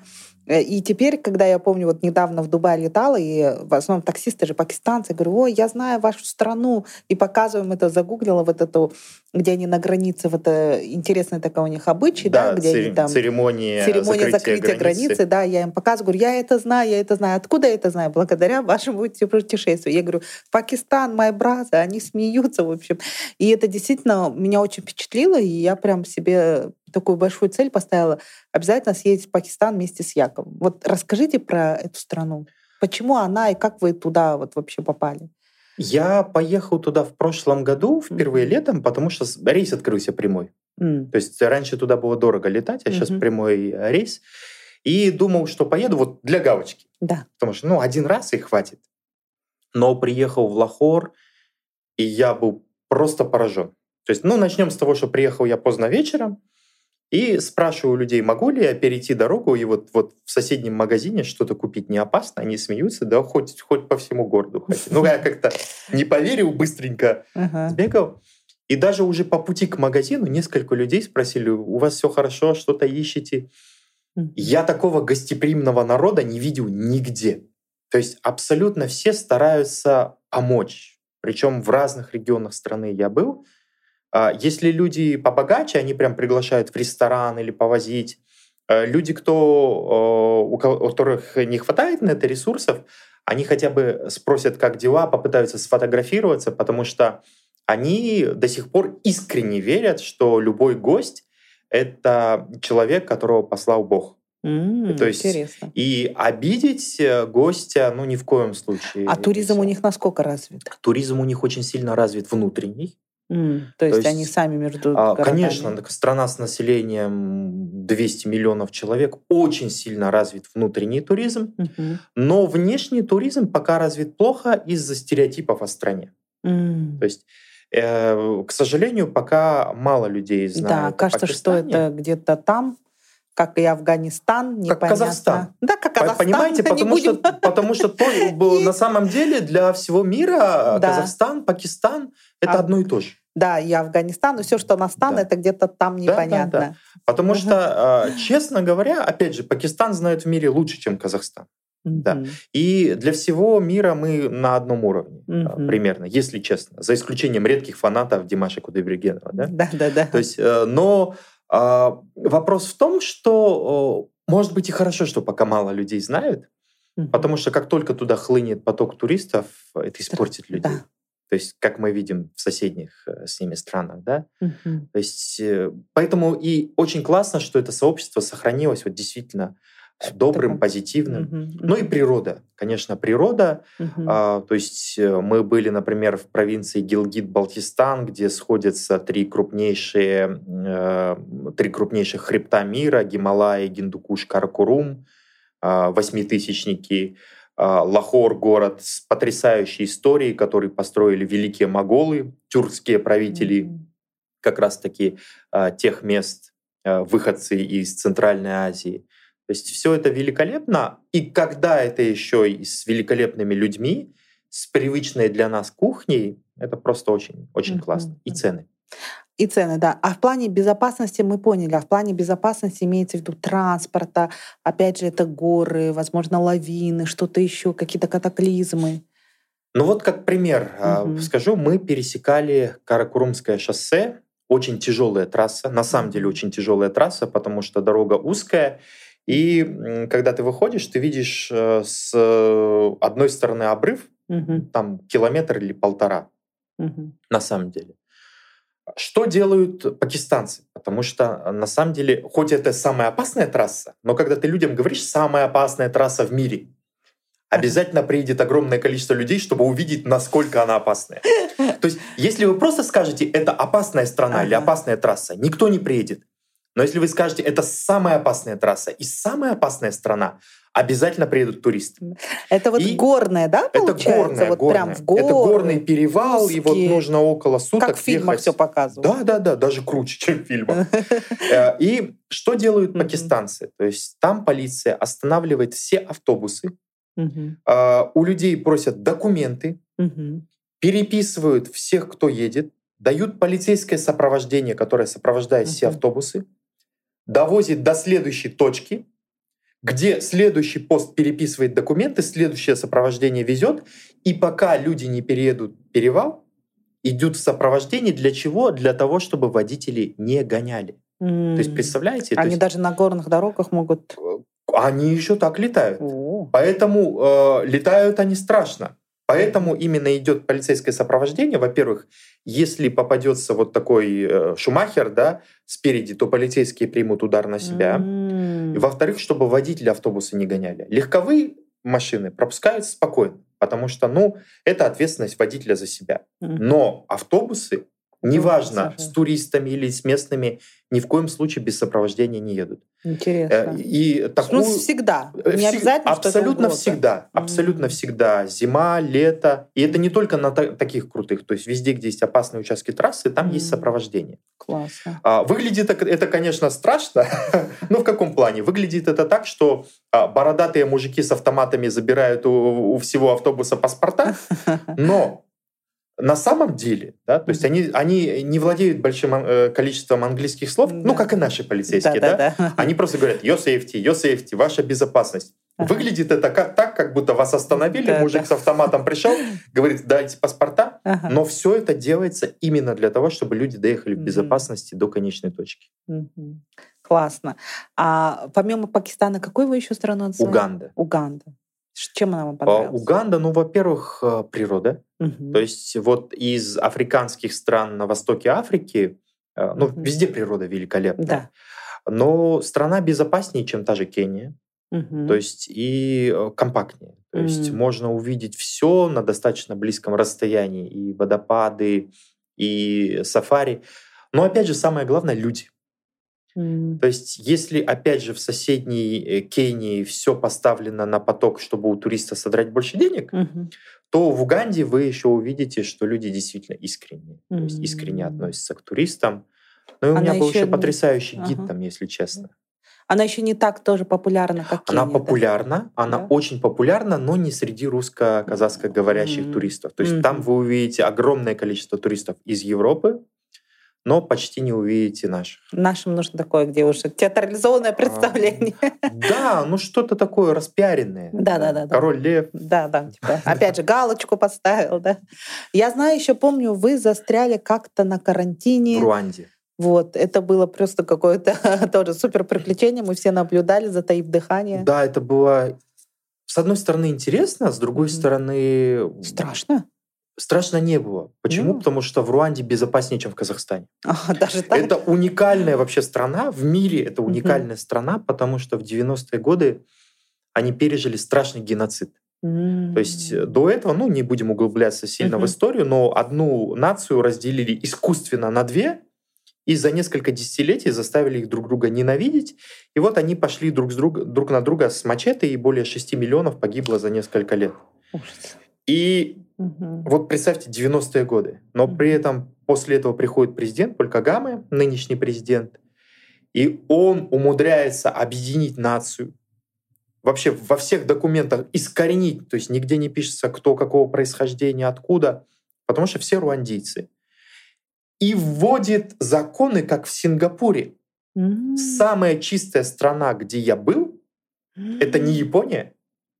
Э, И теперь, когда я помню, вот недавно в Дубай летала, и в основном таксисты же пакистанцы, говорю, ой, я знаю вашу страну, и показываем это, загуглила вот эту, где они на границе, вот это интересный такой у них обычай, да, где цери- они там церемония, церемония закрытия, закрытия границы. да, я им показываю, говорю, я это знаю, я это знаю. Откуда я это знаю? Благодаря вашему путешествию. Я говорю, Пакистан, мои бразы, они смеются, в общем. И это действительно меня очень впечатлило, и я прям себе такую большую цель поставила обязательно съездить в Пакистан вместе с Яковом. Вот расскажите про эту страну. Почему она и как вы туда вот вообще попали? Я поехал туда в прошлом году, впервые Мгм. летом, потому что рейс открылся прямой. М, То есть раньше туда было дорого летать, а сейчас Мгм. прямой э, рейс. И думал, что поеду вот для галочки. Да. Потому что, ну, один раз и хватит. Но приехал в Лахор, и я был просто поражен. То есть, ну, начнем с того, что приехал я поздно вечером, и спрашиваю людей, могу ли я перейти дорогу и вот, вот в соседнем магазине что-то купить не опасно. Они смеются, да, хоть, хоть по всему городу. Хоть. Ну, я как-то не поверил, быстренько Ага. сбегал. И даже уже по пути к магазину несколько людей спросили, у вас все хорошо, что-то ищете? Я такого гостеприимного народа не видел нигде. То есть абсолютно все стараются помочь. Причем в разных регионах страны я был. А Если люди побогаче, они прям приглашают в ресторан или повозить. А Люди, кто, э, у ко- у которых не хватает на это ресурсов, они хотя бы спросят, как дела, попытаются сфотографироваться, потому что они до сих пор искренне верят, что любой гость — это человек, которого послал Бог. М, То есть Интересно. И обидеть э, гостя, ну, ни в коем случае. А туризм у них насколько развит? Туризм у них очень сильно развит внутренний. То То есть они есть, сами между а, городами. конечно, страна с населением 200 миллионов человек, очень сильно развит внутренний туризм, Мгм. но внешний туризм пока развит плохо из-за стереотипов о стране. М. То есть, э, к сожалению, пока мало людей Да, знают о кажется, что это где-то там, как и Афганистан, непонятно. Казахстан. Да, как Казахстан. Понимаете, потому что, будем- потому что то, на самом деле для всего мира Да. Казахстан, Пакистан это А- одно и то же. Да, и Афганистан, но все, что на стан, Да. это где-то там да, непонятно. да. Потому Мгм. что, а, честно говоря, опять же, Пакистан знает в мире лучше, чем Казахстан. Да. Мгм. И для всего мира мы на одном уровне Мгм. примерно, если честно, за исключением редких фанатов Димаша Кудайбергенова. Да? Да, да, да. То есть, э, но а, вопрос в том, что может быть и хорошо, что пока мало людей знают, Мгм. потому что как только туда хлынет поток туристов, это испортит людей. Да. То есть, как мы видим в соседних э, с ними странах, да. Мгм. То есть, э, поэтому и очень классно, что это сообщество сохранилось вот действительно э, добрым, Таком. позитивным. Мгм. Ну и природа, конечно, природа. Мгм. А, то есть э, мы были, например, в провинции Гилгит-Балтистан, где сходятся три крупнейшие, э, три крупнейших хребта мира: Гималаи, Гиндукуш, Каракурум, а, восьмитысячники. А, Лахор — город с потрясающей историей, который построили великие моголы, тюркские правители как раз-таки а, тех мест, а, выходцы из Центральной Азии. То есть все это великолепно. И когда это еще и с великолепными людьми, с привычной для нас кухней, это просто очень, очень классно. И цены. И цены, да. А в плане безопасности мы поняли. А в плане безопасности имеется в виду транспорта, опять же, это горы, возможно, лавины, что-то еще, какие-то катаклизмы. Ну вот как пример Мгм. скажу, мы пересекали Каракурумское шоссе, очень тяжелая трасса, на самом деле очень тяжелая трасса, потому что дорога узкая, и когда ты выходишь, ты видишь э, с э, одной стороны обрыв, Мгм. там километр или полтора Мгм. на самом деле. Что делают пакистанцы? Потому что э, на самом деле, хоть это самая опасная трасса, но когда ты людям говоришь «самая опасная трасса в мире», обязательно приедет огромное количество людей, чтобы увидеть, насколько она опасная. То есть, если вы просто скажете «это опасная страна» или Ага. «опасная трасса», никто не приедет. Но если вы скажете «это самая опасная трасса» и «самая опасная страна», обязательно приедут туристы. Это вот И горное, да, Это получается? горное, вот горное. прям в горы. Это горный перевал, и вот узкие. нужно около суток Как в фильмах ехать. все показывают. Да, да, да, даже круче, чем в фильмах. Э, И что делают пакистанцы? То есть там полиция останавливает все автобусы, а, у людей просят документы, переписывают всех, кто едет, дают полицейское сопровождение, которое сопровождает все автобусы, довозит до следующей точки, где следующий пост переписывает документы, следующее сопровождение везет, и пока люди не переедут перевал, идут в сопровождении для чего? Для того, чтобы водители не гоняли. То есть, представляете? Они есть, даже на горных дорогах могут... они еще так летают. О. Поэтому э, летают они страшно. Поэтому именно идет полицейское сопровождение. Во-первых, если попадется вот такой э, шумахер, да, спереди, то полицейские примут удар на себя. И во-вторых, чтобы водители автобуса не гоняли. Легковые машины пропускаются спокойно, потому что, ну, это ответственность водителя за себя. Мгм. Но автобусы, неважно, с туристами или с местными, ни в коем случае без сопровождения не едут. Э, Интересно. И Ну, такую... всегда. Э, Не обязательно, Абсолютно всегда. Абсолютно Мгм. всегда. Зима, лето. И это не только на та- таких крутых. То есть везде, где есть опасные участки трассы, там есть Мгм. сопровождение. Классно. А, Выглядит это, конечно, страшно. Но в каком плане? Выглядит это так, что а, бородатые мужики с автоматами забирают у, у всего автобуса паспорта, но на самом деле, да, то есть они, они не владеют большим э, количеством английских слов, ну, Да. как и наши полицейские, да? Да-да-да. Они просто говорят «your safety», «your safety», «ваша безопасность». Ага. Выглядит это как, так, как будто вас остановили, Да, мужик да. с автоматом пришел, говорит «дайте паспорта», Ага. но все это делается именно для того, чтобы люди доехали в безопасности до конечной точки. Классно. А помимо Пакистана, какую вы еще страну назвали? Уганда. Уганда. Чем она вам А, понравилась? Уганда, ну, во-первых, э, природа. Мгм. То есть вот из африканских стран на востоке Африки, э, ну, Мгм. везде природа великолепная. Да. Но страна безопаснее, чем та же Кения. Мгм. То есть и э, компактнее. То есть можно увидеть все на достаточно близком расстоянии. И водопады, и сафари. Но опять же, самое главное — люди. То есть, если, опять же, в соседней э, Кении все поставлено на поток, чтобы у туриста содрать больше денег, Мгм. то в Уганде вы еще увидите, что люди действительно искренние. То есть искренне относятся к туристам. Ну и у Она меня был еще еще не- потрясающий гид Ага. там, если честно. Она еще не так тоже популярна, как Она Кения, да? популярна, она Да? очень популярна, но не среди русско-казахско говорящих М. туристов. То есть там Мгм. вы увидите огромное количество туристов из Европы, но почти не увидите наших. Нашим нужно такое, где уже театрализованное представление. Да, ну что-то такое распиаренное. Да-да-да-да. Король Лев. Да, да, типа, опять же, галочку поставил, да. Я знаю, еще помню, вы застряли как-то на в карантине. Руанде. Вот, это было просто какое-то тоже супер приключение. Мы все наблюдали, затаив дыхание. Да, это было с одной стороны интересно, с другой стороны Страшно. Страшно не было. Почему? Ну. Потому что в Руанде безопаснее, чем в Казахстане. А, Даже так? Это уникальная вообще страна в мире. Это уникальная страна, потому что в 90-е годы они пережили страшный геноцид. М. То есть э, до этого, ну, не будем углубляться сильно Мгм. в историю, но одну нацию разделили искусственно на две и за несколько десятилетий заставили их друг друга ненавидеть. И вот они пошли друг, с друг, друг на друга с мачете, и более 6 миллионов погибло за несколько лет. Ужас. И Мгм. вот представьте, 90-е годы. Но при Мгм. этом после этого приходит президент Поль Кагаме, нынешний президент, и он умудряется объединить нацию, вообще во всех документах искоренить, то есть нигде не пишется, кто какого происхождения, откуда, потому что все руандийцы. И вводит законы, как в Сингапуре. М. Самая чистая страна, где я был, это не Япония,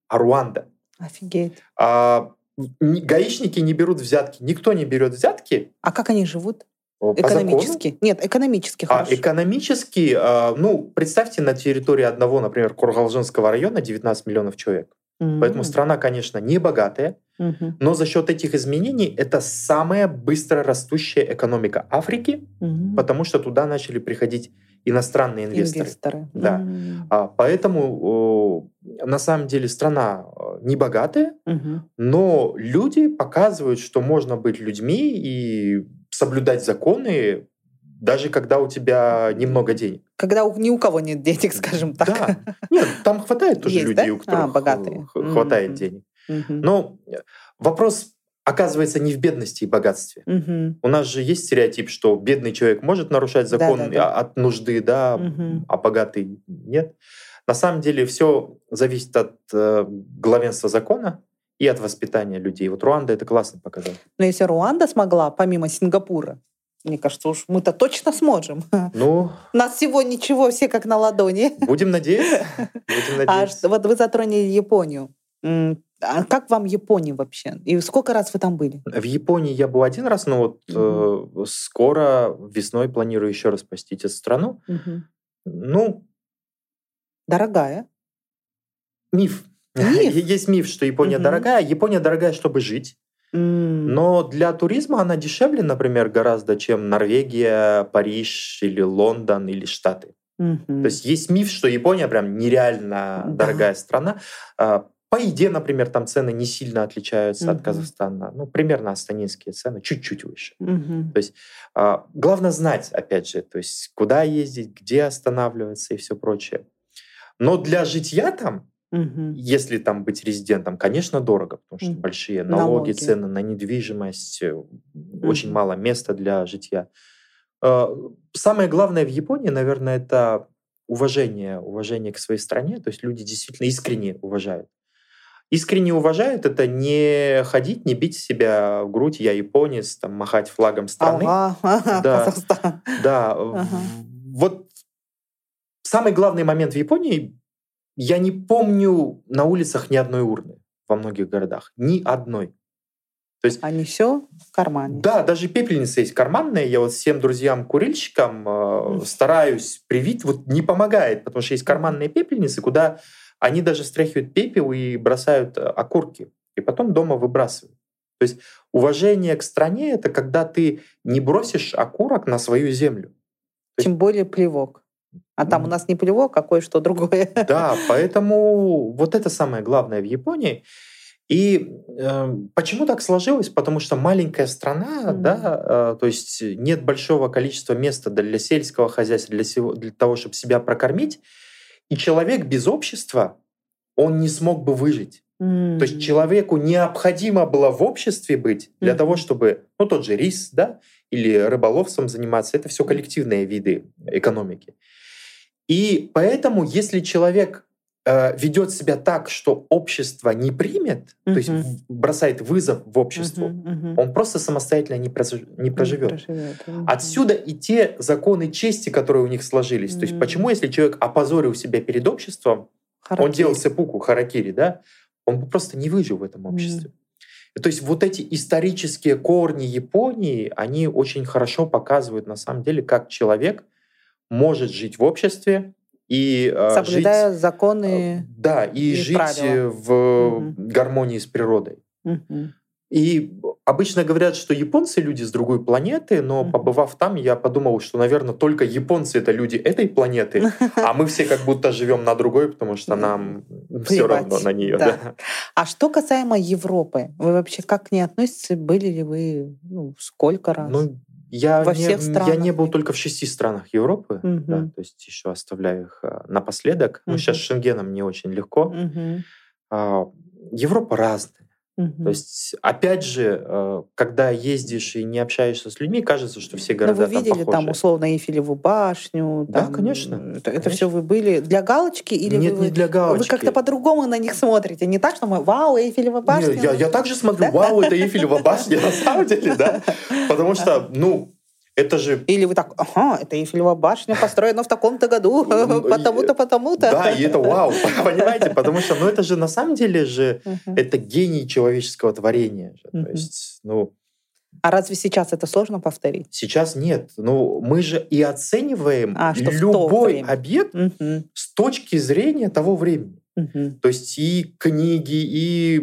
а Руанда. Офигеть. А, гаишники не берут взятки, никто не берет взятки. А как они живут? по закону. Экономически? Нет, экономически А хорошо. экономически, а, ну, представьте, на территории одного, например, Кургалжинского района 19 миллионов человек. Поэтому М. страна, конечно, не богатая, Мгм. но за счет этих изменений это самая быстро растущая экономика Африки, Мгм. потому что туда начали приходить иностранные инвесторы. Инвесторы. Да. М. А, поэтому о, на самом деле страна э, не богатая, Мгм. но люди показывают, что можно быть людьми и соблюдать законы, даже когда у тебя немного денег. Когда у- ни у кого нет денег, скажем так. Да. Нет, там хватает тоже Есть, людей, да? у которых А, богатые. э, хватает Мгм. денег. Мгм. Но э, вопрос оказывается не в бедности и богатстве. Мгм. У нас же есть стереотип, что бедный человек может нарушать закон Да-да-да. а- от нужды, да, Мгм. а богатый нет. На самом деле все зависит от э, главенства закона и от воспитания людей. Вот Руанда это классно показал. Но если Руанда смогла, помимо Сингапура, мне кажется, уж мы-то точно сможем. Ну, нас всего ничего, все как на ладони. будем надеяться. Будем А надеяться. что- вот вы затронули Японию. А как вам Япония вообще? И сколько раз вы там были? В Японии я был один раз, но вот э, скоро весной планирую еще раз посетить эту страну. Мгм. Ну, Дорогая. миф. Миф? Есть миф, что Япония Мгм. дорогая. Япония дорогая, чтобы жить. Но для туризма она дешевле, например, гораздо, чем Норвегия, Париж или Лондон или Штаты. Мгм. То есть есть миф, что Япония прям нереально Да. дорогая страна. По еде, например, там цены не сильно отличаются Мгм. от Казахстана. Ну, примерно астанинские цены, чуть-чуть выше. Мгм. А, Главное знать, опять же, то есть куда ездить, где останавливаться и все прочее. Но для житья там, Мгм. если там быть резидентом, конечно, дорого, потому что Мгм. большие налоги, Налоги. цены на недвижимость, э, очень мало места для житья. А, Самое главное в Японии, наверное, это уважение, уважение к своей стране. То есть люди действительно искренне уважают. Искренне уважают это не ходить, не бить себя в грудь, я японец, там, махать флагом страны. Ага, ага, Да. Казахстан. Да, Ага. вот самый главный момент в Японии, я не помню на улицах ни одной урны во многих городах. Ни одной. То есть, А не все в кармане. да, даже пепельница есть карманная. Я вот всем друзьям-курильщикам э, стараюсь привить. Вот не помогает, потому что есть карманные пепельницы, куда они даже стряхивают пепел и бросают э, окурки. И потом дома выбрасывают. То есть уважение к стране — это когда ты не бросишь окурок на свою землю. то Тем более плевок. А там у нас не плевок, а кое-что другое. Да, поэтому вот это самое главное в Японии. И э, почему так сложилось? Потому что маленькая страна, mm. да, э, то есть нет большого количества места для сельского хозяйства, для, всего, для того, чтобы себя прокормить. И человек без общества, он не смог бы выжить. Mm. То есть человеку необходимо было в обществе быть для mm. того, чтобы, ну, тот же рис, да, или рыболовством заниматься. Это все коллективные виды экономики. И поэтому, если человек ведет себя так, что общество не примет, uh-huh. то есть бросает вызов в обществу, uh-huh, uh-huh. он просто самостоятельно не, прож... не проживет. Не проживет. Uh-huh. Отсюда и те законы чести, которые у них сложились. Uh-huh. То есть почему, если человек опозорил себя перед обществом, харакири. он делал сепуку, харакири, да, он бы просто не выжил в этом обществе. Uh-huh. То есть вот эти исторические корни Японии, они очень хорошо показывают на самом деле, как человек может жить в обществе, и а, соблюдая жить, законы. Да, и, и жить правила. в угу. гармонии с природой. Угу. И обычно говорят, что японцы люди с другой планеты, но побывав там, я подумал, что, наверное, только японцы это люди этой планеты, а мы все как будто живем на другой, потому что нам все равно на нее. Да. Да. А что касаемо Европы, вы вообще как к ней относитесь? Были ли вы ну, сколько раз? Ну, я Во не, всех странах? Я не был только в шести странах Европы, угу. да, то есть еще оставляю их а, напоследок. Угу. Ну, сейчас с Шенгеном не очень легко. Угу. Европа разная. Угу. То есть, опять же, э, когда ездишь и не общаешься с людьми, кажется, что все города Но вы видели там, там условно Эйфелеву башню? Да, там, конечно. Это, конечно. это все вы были для галочки или Нет, вы, не для галочки. Вы как-то по-другому на них смотрите, не так, что мы «Вау, Эйфелева башня». Не, я, я также смотрю «Вау, это Эйфелева башня» на самом деле, да. Потому что, ну, это же... Или вы так, ага, это Эйфелева башня построена в таком-то году, потому-то, потому-то. Да, и это вау, понимаете? Потому что, ну, это же на самом деле же, это гений человеческого творения. То есть, ну... А разве сейчас это сложно повторить? Сейчас нет. Ну, мы же и оцениваем а, любой объект угу. с точки зрения того времени. Угу. То есть и книги, и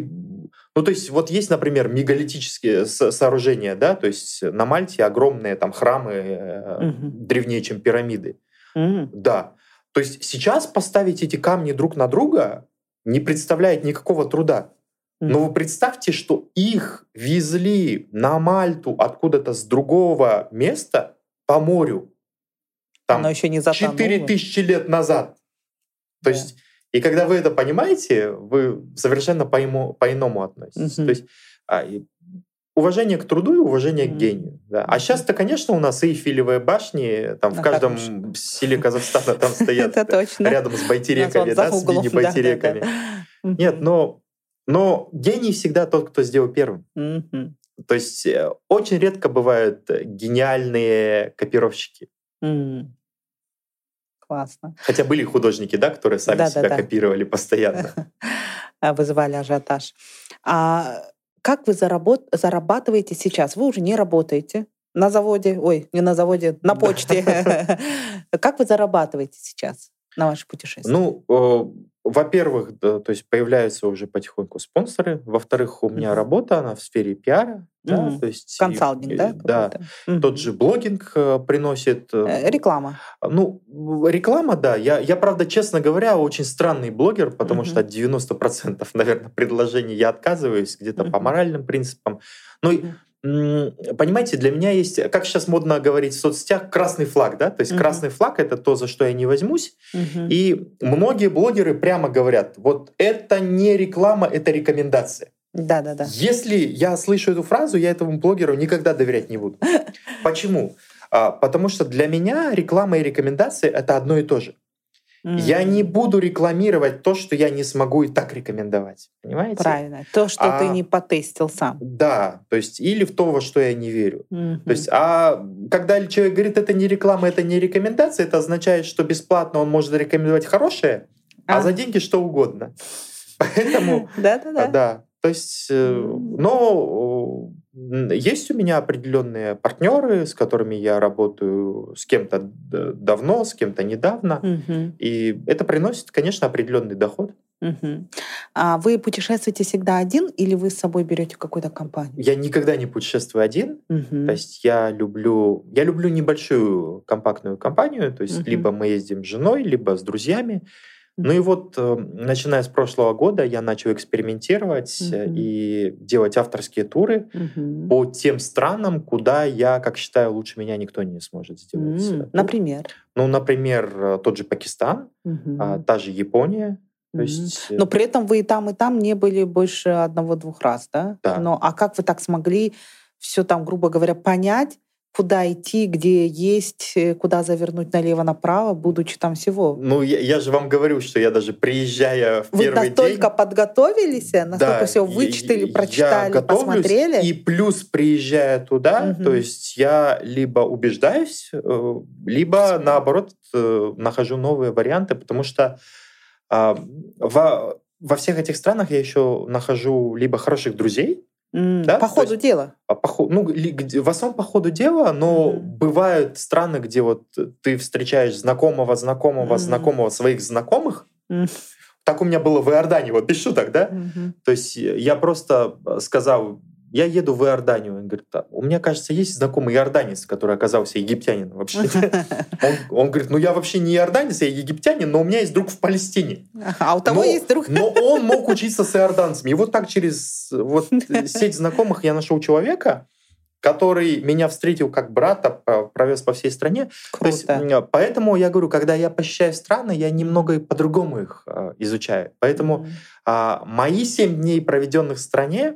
ну, то есть вот есть, например, мегалитические сооружения, да, то есть на Мальте огромные там храмы угу. древнее, чем пирамиды. Угу. Да. То есть сейчас поставить эти камни друг на друга не представляет никакого труда. Но вы представьте, что их везли на Мальту откуда-то с другого места по морю. Там Но еще не 4000 лет назад. То да. есть и когда вы это понимаете, вы совершенно по-иному, по-иному относитесь. Mm-hmm. То есть а, уважение к труду и уважение mm-hmm. к гению. Да. А сейчас-то, конечно, у нас Эйфелевые башни, там в каждом селе Казахстана там стоят рядом с байтереками, да, с мини-байтереками. Нет, но, но гений всегда тот, кто сделал первым. То есть э, очень редко бывают гениальные копировщики. Классно. Хотя были художники, да, которые сами да, себя да, да. копировали постоянно. Вызывали ажиотаж. А как вы заработ... зарабатываете сейчас? Вы уже не работаете на заводе, ой, не на заводе, на почте. Как вы зарабатываете сейчас на ваше путешествие? Ну, во-первых, да, то есть появляются уже потихоньку спонсоры. Во-вторых, у меня работа, она в сфере пиара. Да, то есть Консалтинг, и, да? Да. Mm-hmm. Тот же блогинг э, приносит... Э, э, реклама. Ну, реклама, да. Я, я, правда, честно говоря, очень странный блогер, потому mm-hmm. что от 90%, наверное, предложений я отказываюсь где-то mm-hmm. по моральным принципам. Но mm-hmm понимаете, для меня есть, как сейчас модно говорить в соцсетях, красный флаг, да, то есть угу. красный флаг это то, за что я не возьмусь, угу. и многие блогеры прямо говорят, вот это не реклама, это рекомендация. Да, да, да. Если я слышу эту фразу, я этому блогеру никогда доверять не буду. Почему? А, потому что для меня реклама и рекомендация это одно и то же. Mm. Я не буду рекламировать то, что я не смогу и так рекомендовать. Понимаете? Правильно. То, что а, ты не потестил сам. Да, то есть или в то, во что я не верю. Mm-hmm. То есть, а когда человек говорит, это не реклама, это не рекомендация, это означает, что бесплатно он может рекомендовать хорошее, а, а за деньги что угодно. Поэтому, да-да-да. Да, то есть, э, но есть у меня определенные партнеры, с которыми я работаю с кем-то давно, с кем-то недавно. Угу. И это приносит, конечно, определенный доход. Угу. А вы путешествуете всегда один или вы с собой берете какую-то компанию? Я никогда не путешествую один. Угу. То есть я люблю, я люблю небольшую компактную компанию. То есть угу. либо мы ездим с женой, либо с друзьями. Ну и вот, э, начиная с прошлого года, я начал экспериментировать Мгм. и делать авторские туры Мгм. по тем странам, куда я, как считаю, лучше меня никто не сможет сделать. Тур. Например. Ну, например, э, тот же Пакистан, а, та же Япония. То есть, э, Но при этом вы и там, и там не были больше одного-двух раз, да? Да. Но, а как вы так смогли все там, грубо говоря, понять, куда идти, где есть, э, куда завернуть налево-направо, будучи там всего? ну, я, я же вам говорю, что я даже приезжая в Вы первый настолько день... подготовились, э, настолько Да, все я- вычитали, я прочитали, готовлюсь, посмотрели? И плюс приезжая туда, Мгм. то есть я либо убеждаюсь, э, либо наоборот нахожу новые варианты, потому что а, во, во всех этих странах я еще нахожу либо хороших друзей, да, По ходу есть- дела. по ну, в основном по ходу дела, но Мгм. бывают страны, где вот ты встречаешь знакомого, знакомого, Мгм. знакомого своих знакомых. М. Так у меня было в Иордании, вот без шуток, да? Мгм. То есть я просто э, сказал, я еду в Иорданию. Он говорит, «А, у меня, кажется, есть знакомый иорданец, который оказался египтянином вообще. Он, он говорит, ну я вообще не иорданец, я египтянин, но у меня есть друг в Палестине. А у того Но- есть друг. Но он мог учиться с иорданцами. И вот так через вот сеть знакомых я нашел человека, который меня встретил как брата, по- провез по всей стране. То есть, Круто. поэтому я говорю, когда я посещаю страны, я немного по-другому их э, изучаю. Поэтому а, мои семь дней, проведенных в стране,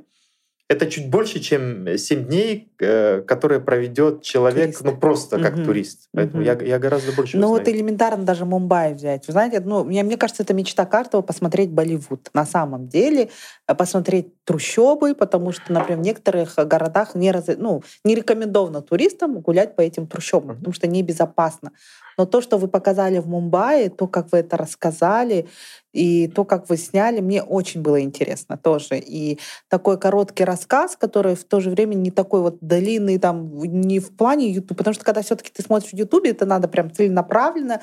это чуть больше, чем семь дней, э, которые проведет человек, Турист. ну просто как Мгм. турист. Поэтому я, Мгм. я гораздо больше Ну узнаю. вот элементарно даже Мумбаи взять. Вы знаете, ну, мне, мне кажется, это мечта каждого посмотреть Болливуд. На самом деле э, посмотреть трущобы, потому что, например, в некоторых э, городах не, раз... ну, не рекомендовано туристам гулять по этим трущобам, Мгм. потому что небезопасно. Но то, что вы показали в Мумбаи, то, как вы это рассказали, и то, как вы сняли, мне очень было интересно тоже. И такой короткий рассказ, который в то же время не такой вот длинный, там, не в плане YouTube, потому что когда все-таки ты смотришь в YouTube, это надо прям целенаправленно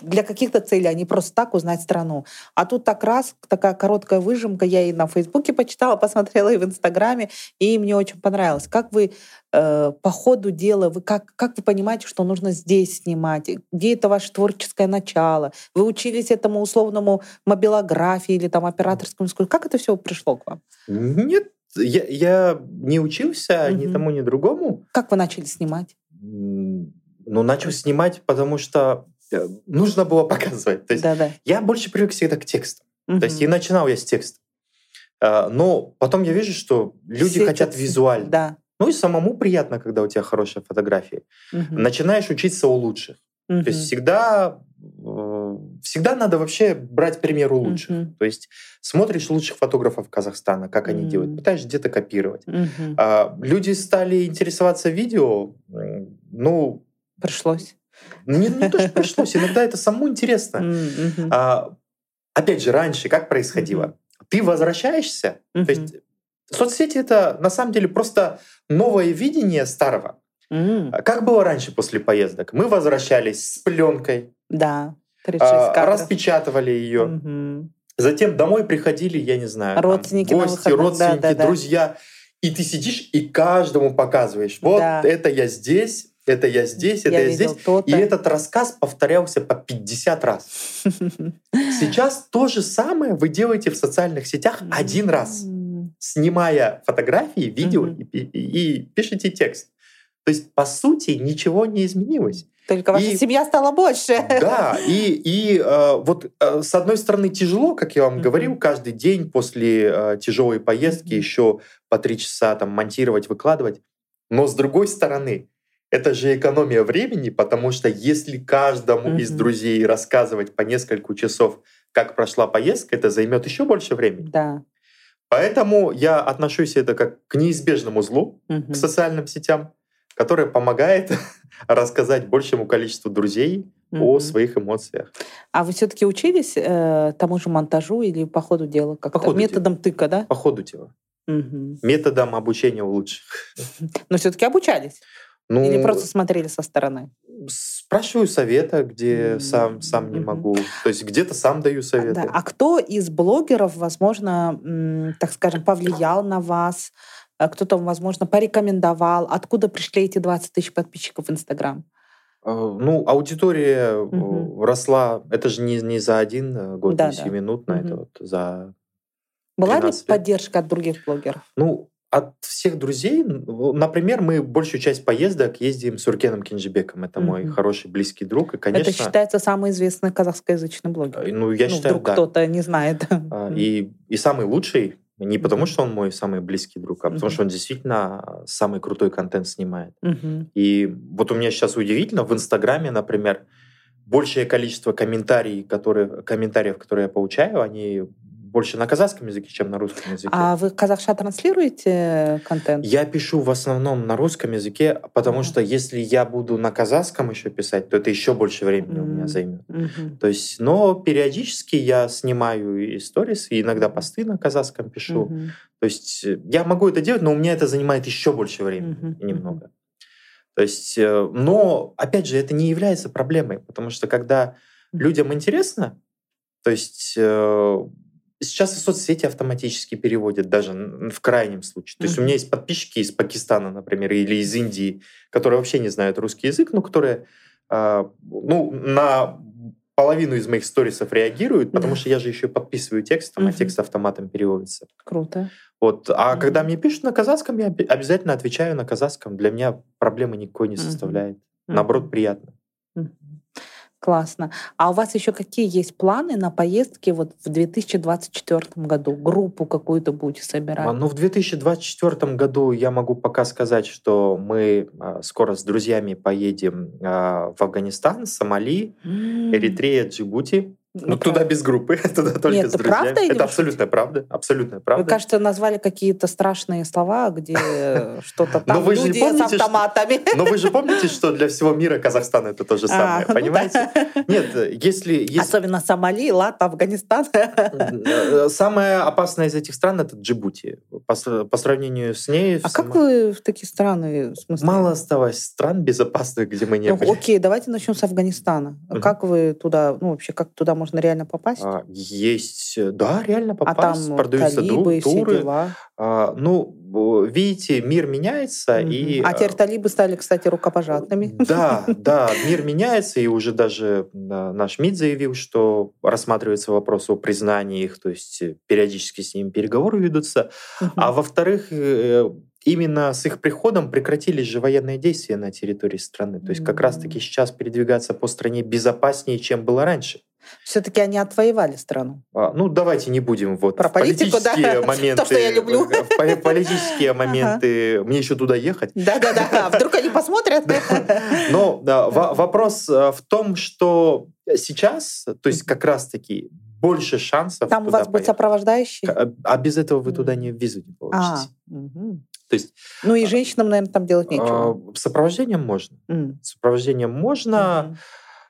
для каких-то целей, а не просто так узнать страну. А тут так раз, такая короткая выжимка, я и на Фейсбуке почитала, посмотрела, и в Инстаграме, и мне очень понравилось. Как вы э, по ходу дела, вы как, как вы понимаете, что нужно здесь снимать? Где это ваше творческое начало? Вы учились этому условному мобилографии или там операторскому искусству? Как это все пришло к вам? Нет, я, я не учился ни Мгм. тому, ни другому. Как вы начали снимать? Ну, начал снимать, потому что э, нужно было показывать. То есть Да-да. я больше привык всегда к тексту. Мгм. То есть и начинал я с текста. А, Но потом я вижу, что люди Светятся. хотят визуально. Да. Ну и самому приятно, когда у тебя хорошие фотографии. Мгм. Начинаешь учиться у лучших. То есть всегда, э, всегда надо вообще брать пример у лучших. Мгм. То есть смотришь лучших фотографов Казахстана, как они делают, Мгм. пытаешься где-то копировать. А, люди стали интересоваться видео, ну, Пришлось. не, не то, что пришлось, иногда это самому интересно. Мгм. А, опять же, раньше как происходило? Ты возвращаешься, то Мгм. есть соцсети это на самом деле просто новое видение старого. А Как было раньше после поездок? Мы возвращались с пленкой, Да. 36 а, распечатывали ее, Мгм. затем домой приходили, я не знаю, там, Родственники на гости, выходных, родственники, да, да, да. друзья, и ты сидишь и каждому показываешь, вот Да. это я здесь, это я здесь, это Я я, здесь. то-то. И этот рассказ повторялся по 50 раз. Сейчас то же самое вы делаете в социальных сетях один раз, снимая фотографии, видео Мгм. и, и- и пишите текст. То есть, по сути, ничего не изменилось. Только ваша И- семья стала больше. Да, и, и э, вот э, с одной стороны тяжело, как я вам Мгм. говорил, каждый день после тяжелой поездки Мгм. еще по три часа там монтировать, выкладывать. Но с другой стороны, это же экономия времени, потому что если каждому из Мгм. друзей рассказывать по несколько часов, как прошла поездка, это займет еще больше времени. Да. Поэтому я отношусь это как к неизбежному злу, Мгм. к социальным сетям, которое помогает рассказать большему количеству друзей о Мгм. своих эмоциях. А вы все-таки учились э, тому же монтажу или по ходу дела как-то? ходу Методом тыка, да? По ходу дела. Мгм. Методом обучения у лучших. Но все-таки обучались? Ну, Или просто смотрели со стороны? спрашиваю совета, где М, сам, сам не мгм. могу. То есть где-то сам даю А, советы. да. А кто из блогеров, возможно, так скажем, повлиял на вас? А Кто-то, возможно, порекомендовал? Откуда пришли эти 20 тысяч подписчиков в Инстаграм? А, ну, аудитория угу. росла, это же не, не за один э, год, да, не да. это вот за Была ли поддержка от других блогеров? Ну, от всех друзей, например, мы большую часть поездок ездим с Уркеном Кинжибеком. Это мой mm-hmm. хороший близкий друг. И, конечно, это считается самый известный казахскоязычный блогер. Ну, я ну, считаю, вдруг да. кто-то не знает. А, и, и самый лучший не потому, что он мой самый близкий друг, а потому, что он действительно самый крутой контент снимает. И вот у меня сейчас удивительно, в Инстаграме, например, большее количество комментариев, которые, комментариев, которые я получаю, они больше на казахском языке, чем на русском языке. А вы казахша транслируете контент? Я пишу в основном на русском языке, потому mm-hmm. что если я буду на казахском еще писать, то это еще больше времени mm-hmm. у меня займет. Mm-hmm. То есть, но периодически я снимаю истории, и иногда посты на казахском пишу. Mm-hmm. То есть э, я могу это делать, но у меня это занимает еще больше времени mm-hmm. немного. То есть, э, но опять же, это не является проблемой, потому что когда людям интересно, то есть э, Сейчас и соцсети автоматически переводят, даже в крайнем случае. То есть у меня есть подписчики из Пакистана, например, или из Индии, которые вообще не знают русский язык, но которые э, ну, на половину из моих сторисов реагируют, потому mm-hmm. что я же еще подписываю текстом, mm-hmm. а текст автоматом переводится. Круто. Вот. А mm-hmm. когда мне пишут на казахском, я обязательно отвечаю на казахском. Для меня проблемы никакой не составляет. Mm-hmm. Наоборот, приятно. Mm-hmm. Классно. А у вас еще какие есть планы на поездки вот в 2024 году? Группу какую-то будете собирать? Ну, в 2024 году я могу пока сказать, что мы а, скоро с друзьями поедем а, в Афганистан, Сомали, Эритрея, Джибути. Ну, туда без группы, туда только Нет, с это друзьями. Правда это абсолютная правда, абсолютная правда. Вы, кажется, назвали какие-то страшные слова, где что-то там но люди помните, с автоматами. Что, но вы же помните, что для всего мира Казахстан это то же а, самое, а, понимаете? Ну да. Нет, если, если... Особенно Сомали, Лат, Афганистан. Э, самое опасное из этих стран — это Джибути. По, по сравнению с ней... А как вы в такие страны... В смысле? Мало осталось стран безопасных, где мы не ну, были. Окей, давайте начнем с Афганистана. Как вы туда, ну вообще, как туда можно реально попасть? А, есть, да, реально попасть. А там Продаются талибы, туры. Все дела. А, ну, видите, мир меняется. Mm-hmm. И, а теперь талибы стали, кстати, рукопожатными. Да, да, мир меняется, и уже даже наш МИД заявил, что рассматривается вопрос о признании их, то есть периодически с ними переговоры ведутся. Mm-hmm. А во-вторых, э, именно с их приходом прекратились же военные действия на территории страны. То есть как раз-таки сейчас передвигаться по стране безопаснее, чем было раньше. Все-таки они отвоевали страну. А, ну, давайте не будем вот Про политику, политические да? моменты. То, что я люблю. Политические моменты. Мне еще туда ехать. Да-да-да. Вдруг они посмотрят. Но вопрос э, в том, что сейчас, то есть как раз-таки больше шансов. Там у вас будет сопровождающий? А, а без этого вы туда не визу не получите. То есть, ну и а, женщинам, наверное, там делать нечего. Сопровождением можно. Сопровождением можно.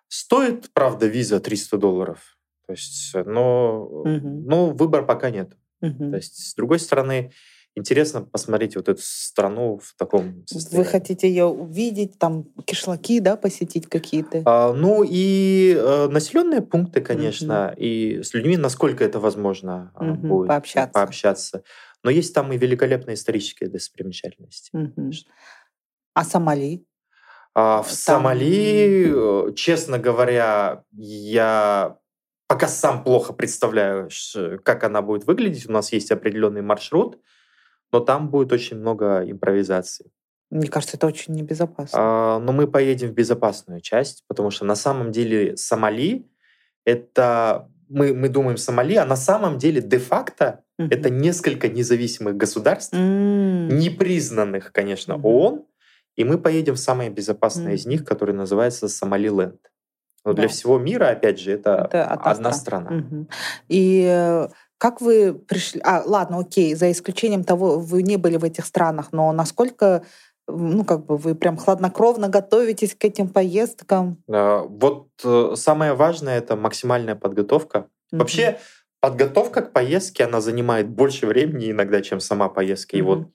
Стоит, правда, виза 300 долларов. То есть, но, угу. но выбор пока нет. Угу. То есть, с другой стороны, интересно посмотреть вот эту страну в таком состоянии. Вы хотите ее увидеть, там кишлаки, да, посетить какие-то? А, ну и э, населенные пункты, конечно, угу. и с людьми, насколько это возможно угу. будет пообщаться. пообщаться. Но есть там и великолепные исторические достопримечательности. Угу. А Сомали? А в Там... Сомали, э, честно говоря, я пока сам плохо представляю, как она будет выглядеть. У нас есть определенный маршрут, но там будет очень много импровизации. Мне кажется, это очень небезопасно. А, но мы поедем в безопасную часть, потому что на самом деле Сомали это мы, мы думаем Сомали, а на самом деле де-факто угу. это несколько независимых государств, mm. не признанных, конечно, угу. ООН, и мы поедем в самое безопасное mm. из них, который называется Сомалиленд. Но да. для всего мира, опять же, это, это одна страна. Угу. И э, как вы пришли... А, ладно, окей, за исключением того, вы не были в этих странах, но насколько ну, как бы вы прям хладнокровно готовитесь к этим поездкам? Вот э, самое важное — это максимальная подготовка. Угу. Вообще, подготовка к поездке, она занимает больше времени иногда, чем сама поездка. Угу. И вот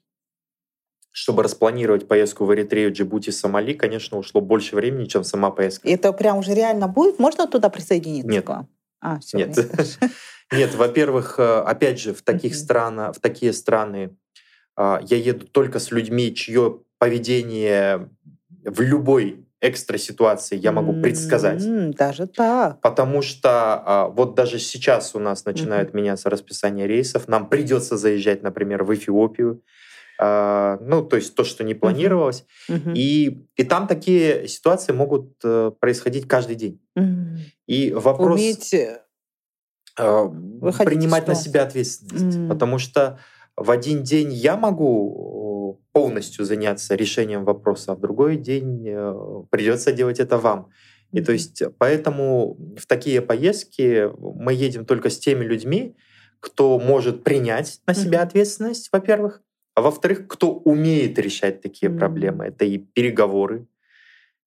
чтобы распланировать поездку в Эритрею, Джибути, Сомали, конечно, ушло больше времени, чем сама поездка. Это прям уже реально будет? Можно туда присоединиться Нет. к вам? А, все, Нет. Нет, во-первых, э, опять же, в таких странах, в такие страны а, я еду только с людьми, чье поведение в любой экстра ситуации я могу предсказать. Даже так. Потому что а, вот даже сейчас у нас начинает меняться расписание рейсов. Нам придется заезжать, например, в Эфиопию. А, ну, то есть то, что не планировалось. Мгм. И, и там такие ситуации могут э, происходить каждый день. М. И вопрос Уметь э, э, выходить принимать на себя ответственность. М. Потому что в один день я могу э, полностью заняться решением вопроса, а в другой день придется делать это вам. И то Мгм. есть поэтому в такие поездки мы едем только с теми людьми, кто может принять на себя Мгм. ответственность, во-первых, а во-вторых, кто умеет решать такие М. проблемы. Это и переговоры,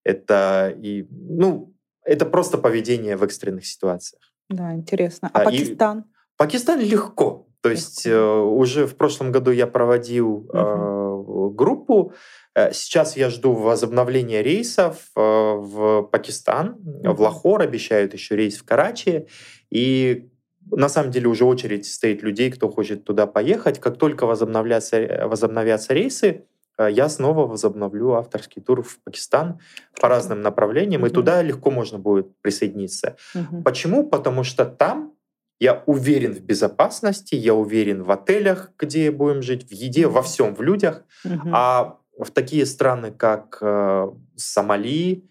это и ну это просто поведение в экстренных ситуациях. Да, интересно. А А, и- Пакистан? Пакистан легко. То есть э, уже в прошлом году я проводил э, группу. Э, Сейчас я жду возобновления рейсов э, в Пакистан, в. Лахор обещают еще рейс в Карачи. И на самом деле уже очередь стоит людей, кто хочет туда поехать. Как только возобновлятся, э, возобновятся рейсы, э, я снова возобновлю авторский тур в Пакистан по разным направлениям, и Мгм. туда легко можно будет присоединиться. Мгм. Почему? Потому что там я уверен в безопасности, я уверен в отелях, где будем жить, в еде, во всем, в людях. Мгм. А в такие страны, как э, Сомали,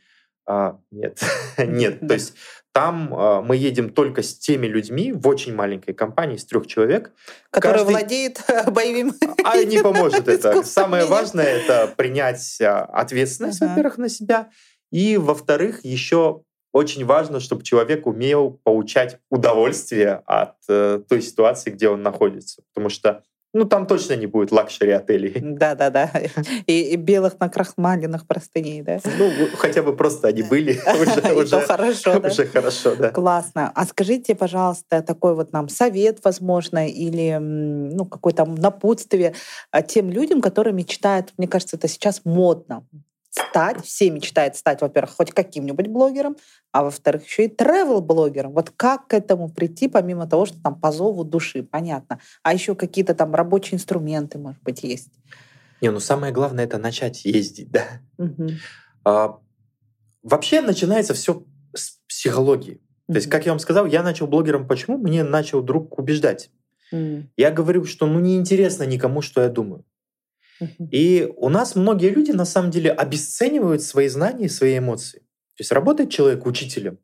а, нет, нет. То есть там э, мы едем только с теми людьми в очень маленькой компании из трех человек, Который каждый- владеет боевым... а не поможет это. Самое важное это принять а, ответственность, Ага. во-первых, на себя, и во-вторых, еще очень важно, чтобы человек умел получать удовольствие от э, той ситуации, где он находится, потому что ну там точно не будет luxury отелей. Да-да-да. И, и белых накрахмаленных простыней, да? Ну хотя бы просто они были уже уже хорошо, да? уже хорошо, да. Классно. А скажите, пожалуйста, такой вот нам совет, возможно, или ну, какое-то напутствие а, тем людям, которые мечтают, мне кажется, это сейчас модно, стать, все мечтают стать, во-первых, хоть каким-нибудь блогером, а во-вторых, еще и travel-блогером. Вот как к этому прийти, помимо того, что там по зову души, понятно. А еще какие-то там рабочие инструменты, может быть, есть. Не, ну самое главное это начать ездить, да. Мгм. А, Вообще начинается все с психологии. То есть, как я вам сказал, я начал блогером. Почему? Мне начал друг убеждать. М. Я говорю, что ну неинтересно никому, что я думаю. И у нас многие люди на самом деле обесценивают свои знания и свои эмоции. То есть работает человек учителем,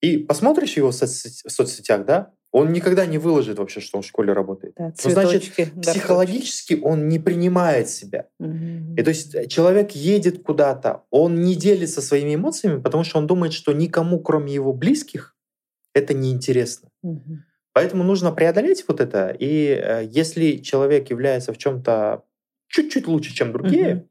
и посмотришь его в соцсет- в соцсетях, да, он никогда не выложит вообще, что он в школе работает. Да, Ну, значит, цветочки. Психологически он не принимает себя. Мгм. И то есть э, человек едет куда-то, он не делится своими эмоциями, потому что он думает, что никому, кроме его близких, это неинтересно. Мгм. Поэтому нужно преодолеть вот это. И э, если человек является в чем-то чуть-чуть лучше, чем другие, Мгм.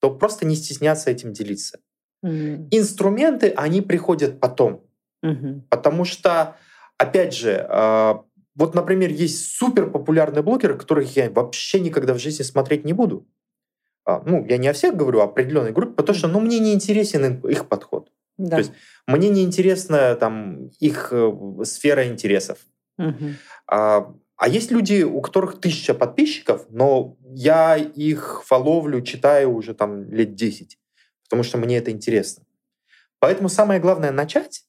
то просто не стесняться этим делиться. М. Инструменты, они приходят потом. Мгм. Потому что, опять же, э, вот, например, есть супер популярные блогеры, которых я вообще никогда в жизни смотреть не буду. А, Ну, я не о всех говорю, а о определенной группе, потому что ну, мне не интересен их подход. Да. есть Мне не интересна там, их э, сфера интересов. Мгм. А, а есть люди, у которых тысяча подписчиков, но я их фоловлю, читаю уже там лет 10, потому что мне это интересно. Поэтому самое главное начать,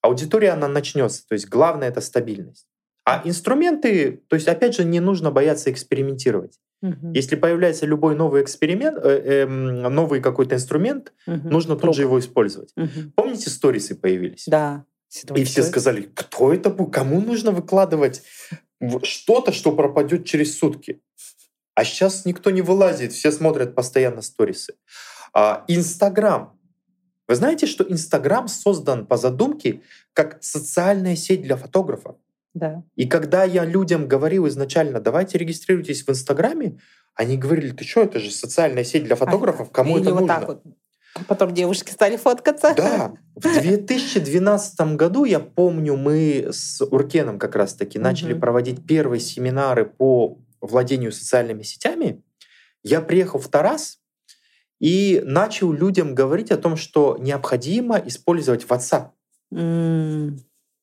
аудитория она начнется. То есть главное это стабильность. А инструменты, то есть опять же не нужно бояться экспериментировать. Мгм. Если появляется любой новый эксперимент, э, эм, новый какой-то инструмент, Мгм. нужно тут Пробовать. же его использовать. Мгм. Помните, сторисы появились? Да. И все сказали, кто это был, кому нужно выкладывать что-то, что пропадет через сутки. А сейчас никто не вылазит, все смотрят постоянно сторисы. А, Инстаграм. Вы знаете, что Инстаграм создан по задумке как социальная сеть для фотографов? Да. И когда я людям говорил изначально, давайте регистрируйтесь в Инстаграме, они говорили, ты что, это же социальная сеть для фотографов, кому Или это вот нужно? так вот. А потом девушки стали фоткаться. Да, в 2012 году, я помню, мы с Уркеном как раз-таки начали Мгм. проводить первые семинары по владению социальными сетями. Я приехал в Тарас и начал людям говорить о том, что необходимо использовать WhatsApp. М,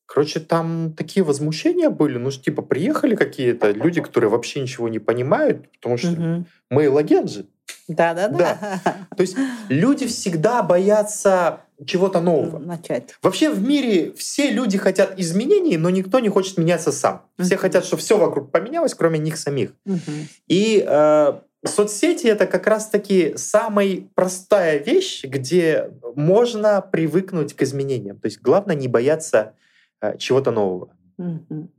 Короче, там такие возмущения были. Ну, типа, приехали какие-то люди, которые вообще ничего не понимают, потому что мгм. мейл-агент же. Да-да-да. То есть люди всегда боятся чего-то нового. Начать. Вообще в мире все люди хотят изменений, но никто не хочет меняться сам. Все Мгм. хотят, чтобы все вокруг поменялось, кроме них самих. Мгм. И э, соцсети это как раз-таки самая простая вещь, где можно привыкнуть к изменениям. То есть главное не бояться э, чего-то нового. Мгм.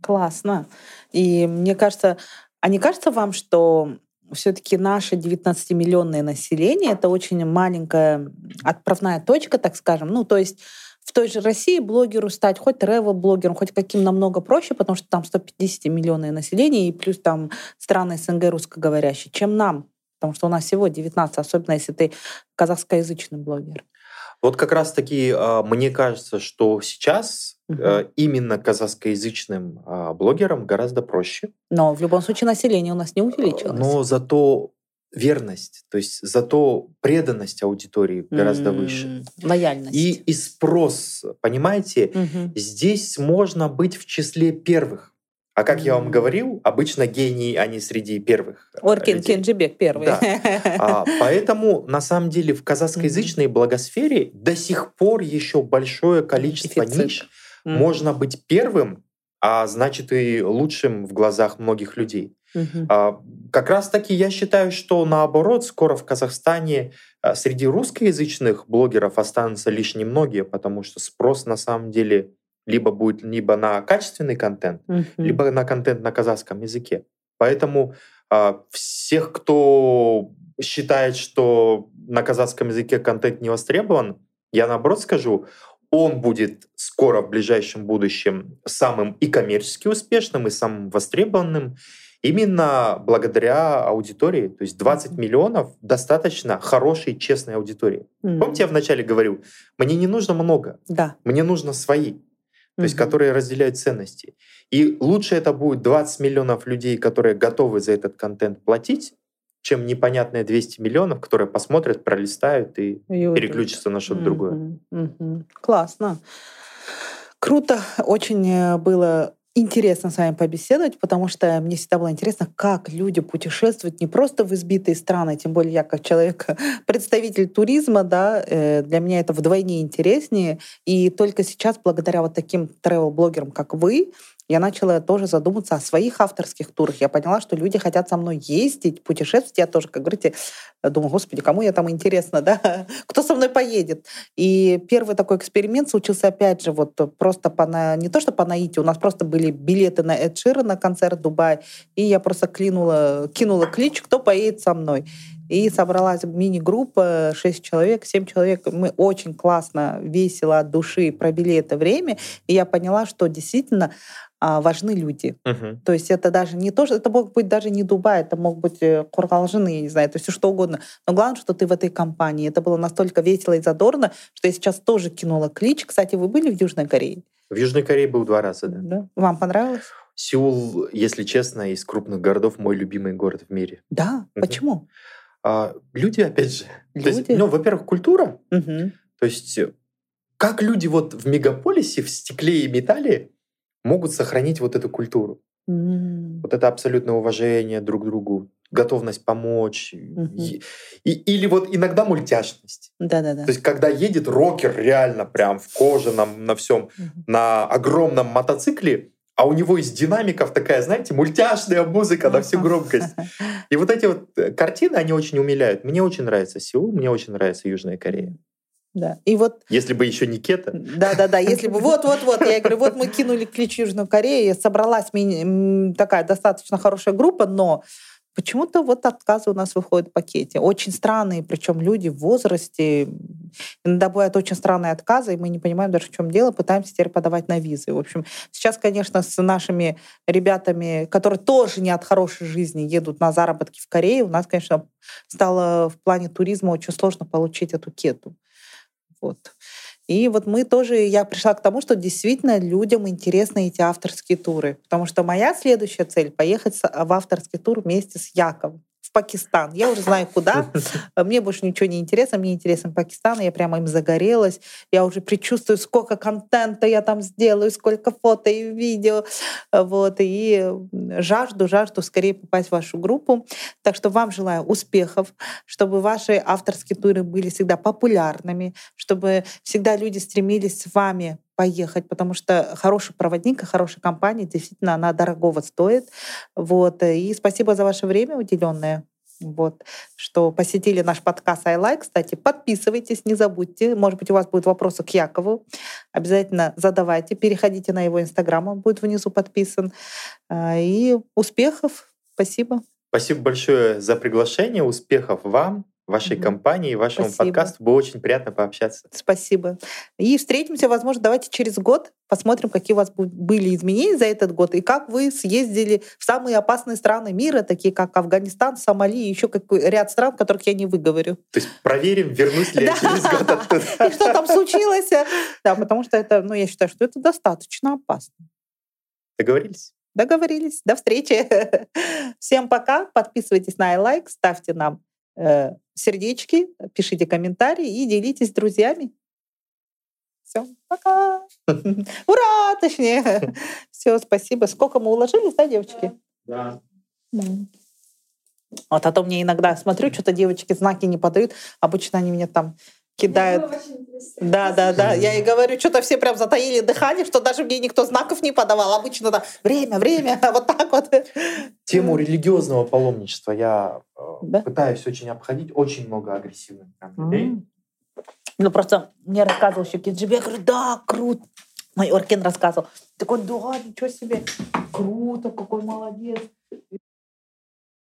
Классно. И мне кажется, а не кажется вам, что все-таки наше 19-миллионное население это очень маленькая отправная точка, так скажем. Ну, то есть в той же России блогеру стать хоть тревел-блогером, хоть каким намного проще, потому что там 150 миллионное население, и плюс там страны СНГ русскоговорящие, чем нам. Потому что у нас всего 19, особенно если ты казахскоязычный блогер. Вот как раз-таки э, мне кажется, что сейчас э, именно казахскоязычным э, блогерам гораздо проще. Но в любом случае население у нас не увеличилось. Но зато верность, то есть зато преданность аудитории гораздо М, выше. Лояльность. И, и спрос, понимаете, Мгм. здесь можно быть в числе первых. А как я вам говорил, обычно гении, они среди первых. э, Оркин людей. Кенджибек первый. Да. А, поэтому, на самом деле, в казахскоязычной благосфере до сих пор еще большое количество Дефицит. ниш. Мгм. Можно быть первым, а значит и лучшим в глазах многих людей. А, Как раз-таки я считаю, что наоборот, скоро в Казахстане а, среди русскоязычных блогеров останутся лишь немногие, потому что спрос на самом деле либо будет либо на качественный контент, Мгм. либо на контент на казахском языке. Поэтому а, всех, кто считает, что на казахском языке контент не востребован, я наоборот скажу, он будет скоро в ближайшем будущем самым и коммерчески успешным, и самым востребованным именно благодаря аудитории. То есть 20 миллионов достаточно хорошей, честной аудитории. Мгм. Помните, я вначале говорил, мне не нужно много, Да. мне нужно свои то есть которые разделяют ценности. И лучше это будет 20 миллионов людей, которые готовы за этот контент платить, чем непонятные 200 миллионов, которые посмотрят, пролистают и И переключатся на что-то другое. Классно. Круто. Очень э, было интересно с вами побеседовать, потому что мне всегда было интересно, как люди путешествуют не просто в избитые страны, тем более я как человек, представитель туризма, да, э, для меня это вдвойне интереснее. И только сейчас, благодаря вот таким travel-блогерам, как вы, я начала тоже задуматься о своих авторских турах. Я поняла, что люди хотят со мной ездить, путешествовать. Я тоже, как говорите, думаю, господи, кому я там интересно, да? Кто со мной поедет? И первый такой эксперимент случился опять же вот просто по на... не то что по наитию, у нас просто были билеты на Эд Шира на концерт в и я просто клинула, кинула клич, кто поедет со мной. И собралась мини-группа, 6 человек, 7 человек. Мы очень классно, весело, от души провели это время. И я поняла, что действительно важны люди. Мгм. То есть это даже не то, что это мог быть даже не Дубай, это мог быть э, Кургалжин, я не знаю, то есть все что угодно. Но главное, что ты в этой компании. Это было настолько весело и задорно, что я сейчас тоже кинула клич. Кстати, вы были в Южной Корее? В Южной Корее был два раза, да. Да? Вам понравилось? Сеул, если честно, из крупных городов мой любимый город в мире. Да. Мгм. Почему? А, люди, опять же. То есть, Люди? ну, во-первых, культура. Мгм. То есть э, как люди вот в мегаполисе, в стекле и металле могут сохранить вот эту культуру? М. Вот это абсолютное уважение друг к другу, готовность помочь. Мгм. и- или вот иногда мультяшность. Да-да-да. То есть когда едет рокер реально прям в кожаном, на всем, Мгм. на огромном мотоцикле, а у него из динамиков такая, знаете, мультяшная музыка на всю громкость. И вот эти вот э, картины, они очень умиляют. Мне очень нравится Сеул, мне очень нравится Южная Корея. Да. И вот Если бы еще не Кета. Да, да, да. Если бы вот-вот-вот, я говорю, вот мы кинули клич Южную Корею, собралась такая достаточно хорошая группа, но почему-то вот отказы у нас выходят в пакете. Очень странные, причем люди в возрасте. Иногда бывают очень странные отказы, и мы не понимаем даже, в чем дело, пытаемся теперь подавать на визы. В общем, сейчас, конечно, с нашими ребятами, которые тоже не от хорошей жизни едут на заработки в Корее, у нас, конечно, стало в плане туризма очень сложно получить эту кету. Вот. И вот мы тоже, я пришла к тому, что действительно людям интересны эти авторские туры. Потому что моя следующая цель — поехать в авторский тур вместе с Яковом в Пакистан. Я уже знаю, куда. Мне больше ничего не интересно. Мне интересен Пакистан. Я прямо им загорелась. Я уже предчувствую, сколько контента я там сделаю, сколько фото и видео. Вот. И жажду, жажду скорее попасть в вашу группу. Так что вам желаю успехов, чтобы ваши авторские туры были всегда популярными, чтобы всегда люди стремились с вами поехать, потому что хороший проводник и хорошая компания, действительно, она дорогого стоит. Вот. И спасибо за ваше время уделенное. Вот, что посетили наш подкаст I Like. Кстати, подписывайтесь, не забудьте. Может быть, у вас будут вопросы к Якову. Обязательно задавайте. Переходите на его инстаграм, он будет внизу подписан. А, и успехов. Спасибо. Спасибо большое за приглашение. Успехов вам вашей угу. компании, вашему Спасибо. подкасту. Было очень приятно пообщаться. Спасибо. И встретимся, возможно, давайте через год посмотрим, какие у вас были изменения за этот год и как вы съездили в самые опасные страны мира, такие как Афганистан, Сомали и еще какой ряд стран, которых я не выговорю. То есть проверим, вернусь ли я через год оттуда. И что там случилось. Да, потому что это, ну, я считаю, что это достаточно опасно. Договорились? Договорились. До встречи. Всем пока. Подписывайтесь на iLike, ставьте нам сердечки, пишите комментарии и делитесь с друзьями. Все, пока. Ура, точнее. Все, спасибо. Сколько мы уложились, да, девочки? Да. Вот, а то мне иногда смотрю, что-то девочки знаки не подают. Обычно они меня там кидают. Да, да, да. Я и говорю, что-то все прям затаили дыхание, что даже мне никто знаков не подавал. Обычно да, время, время, вот так вот. Тему религиозного паломничества я э, да? пытаюсь очень обходить. Очень много агрессивных людей. Ну, просто мне рассказывал еще Киджиби. Я говорю, да, круто. Мой Оркин рассказывал. Такой, да, ничего себе, круто, какой молодец.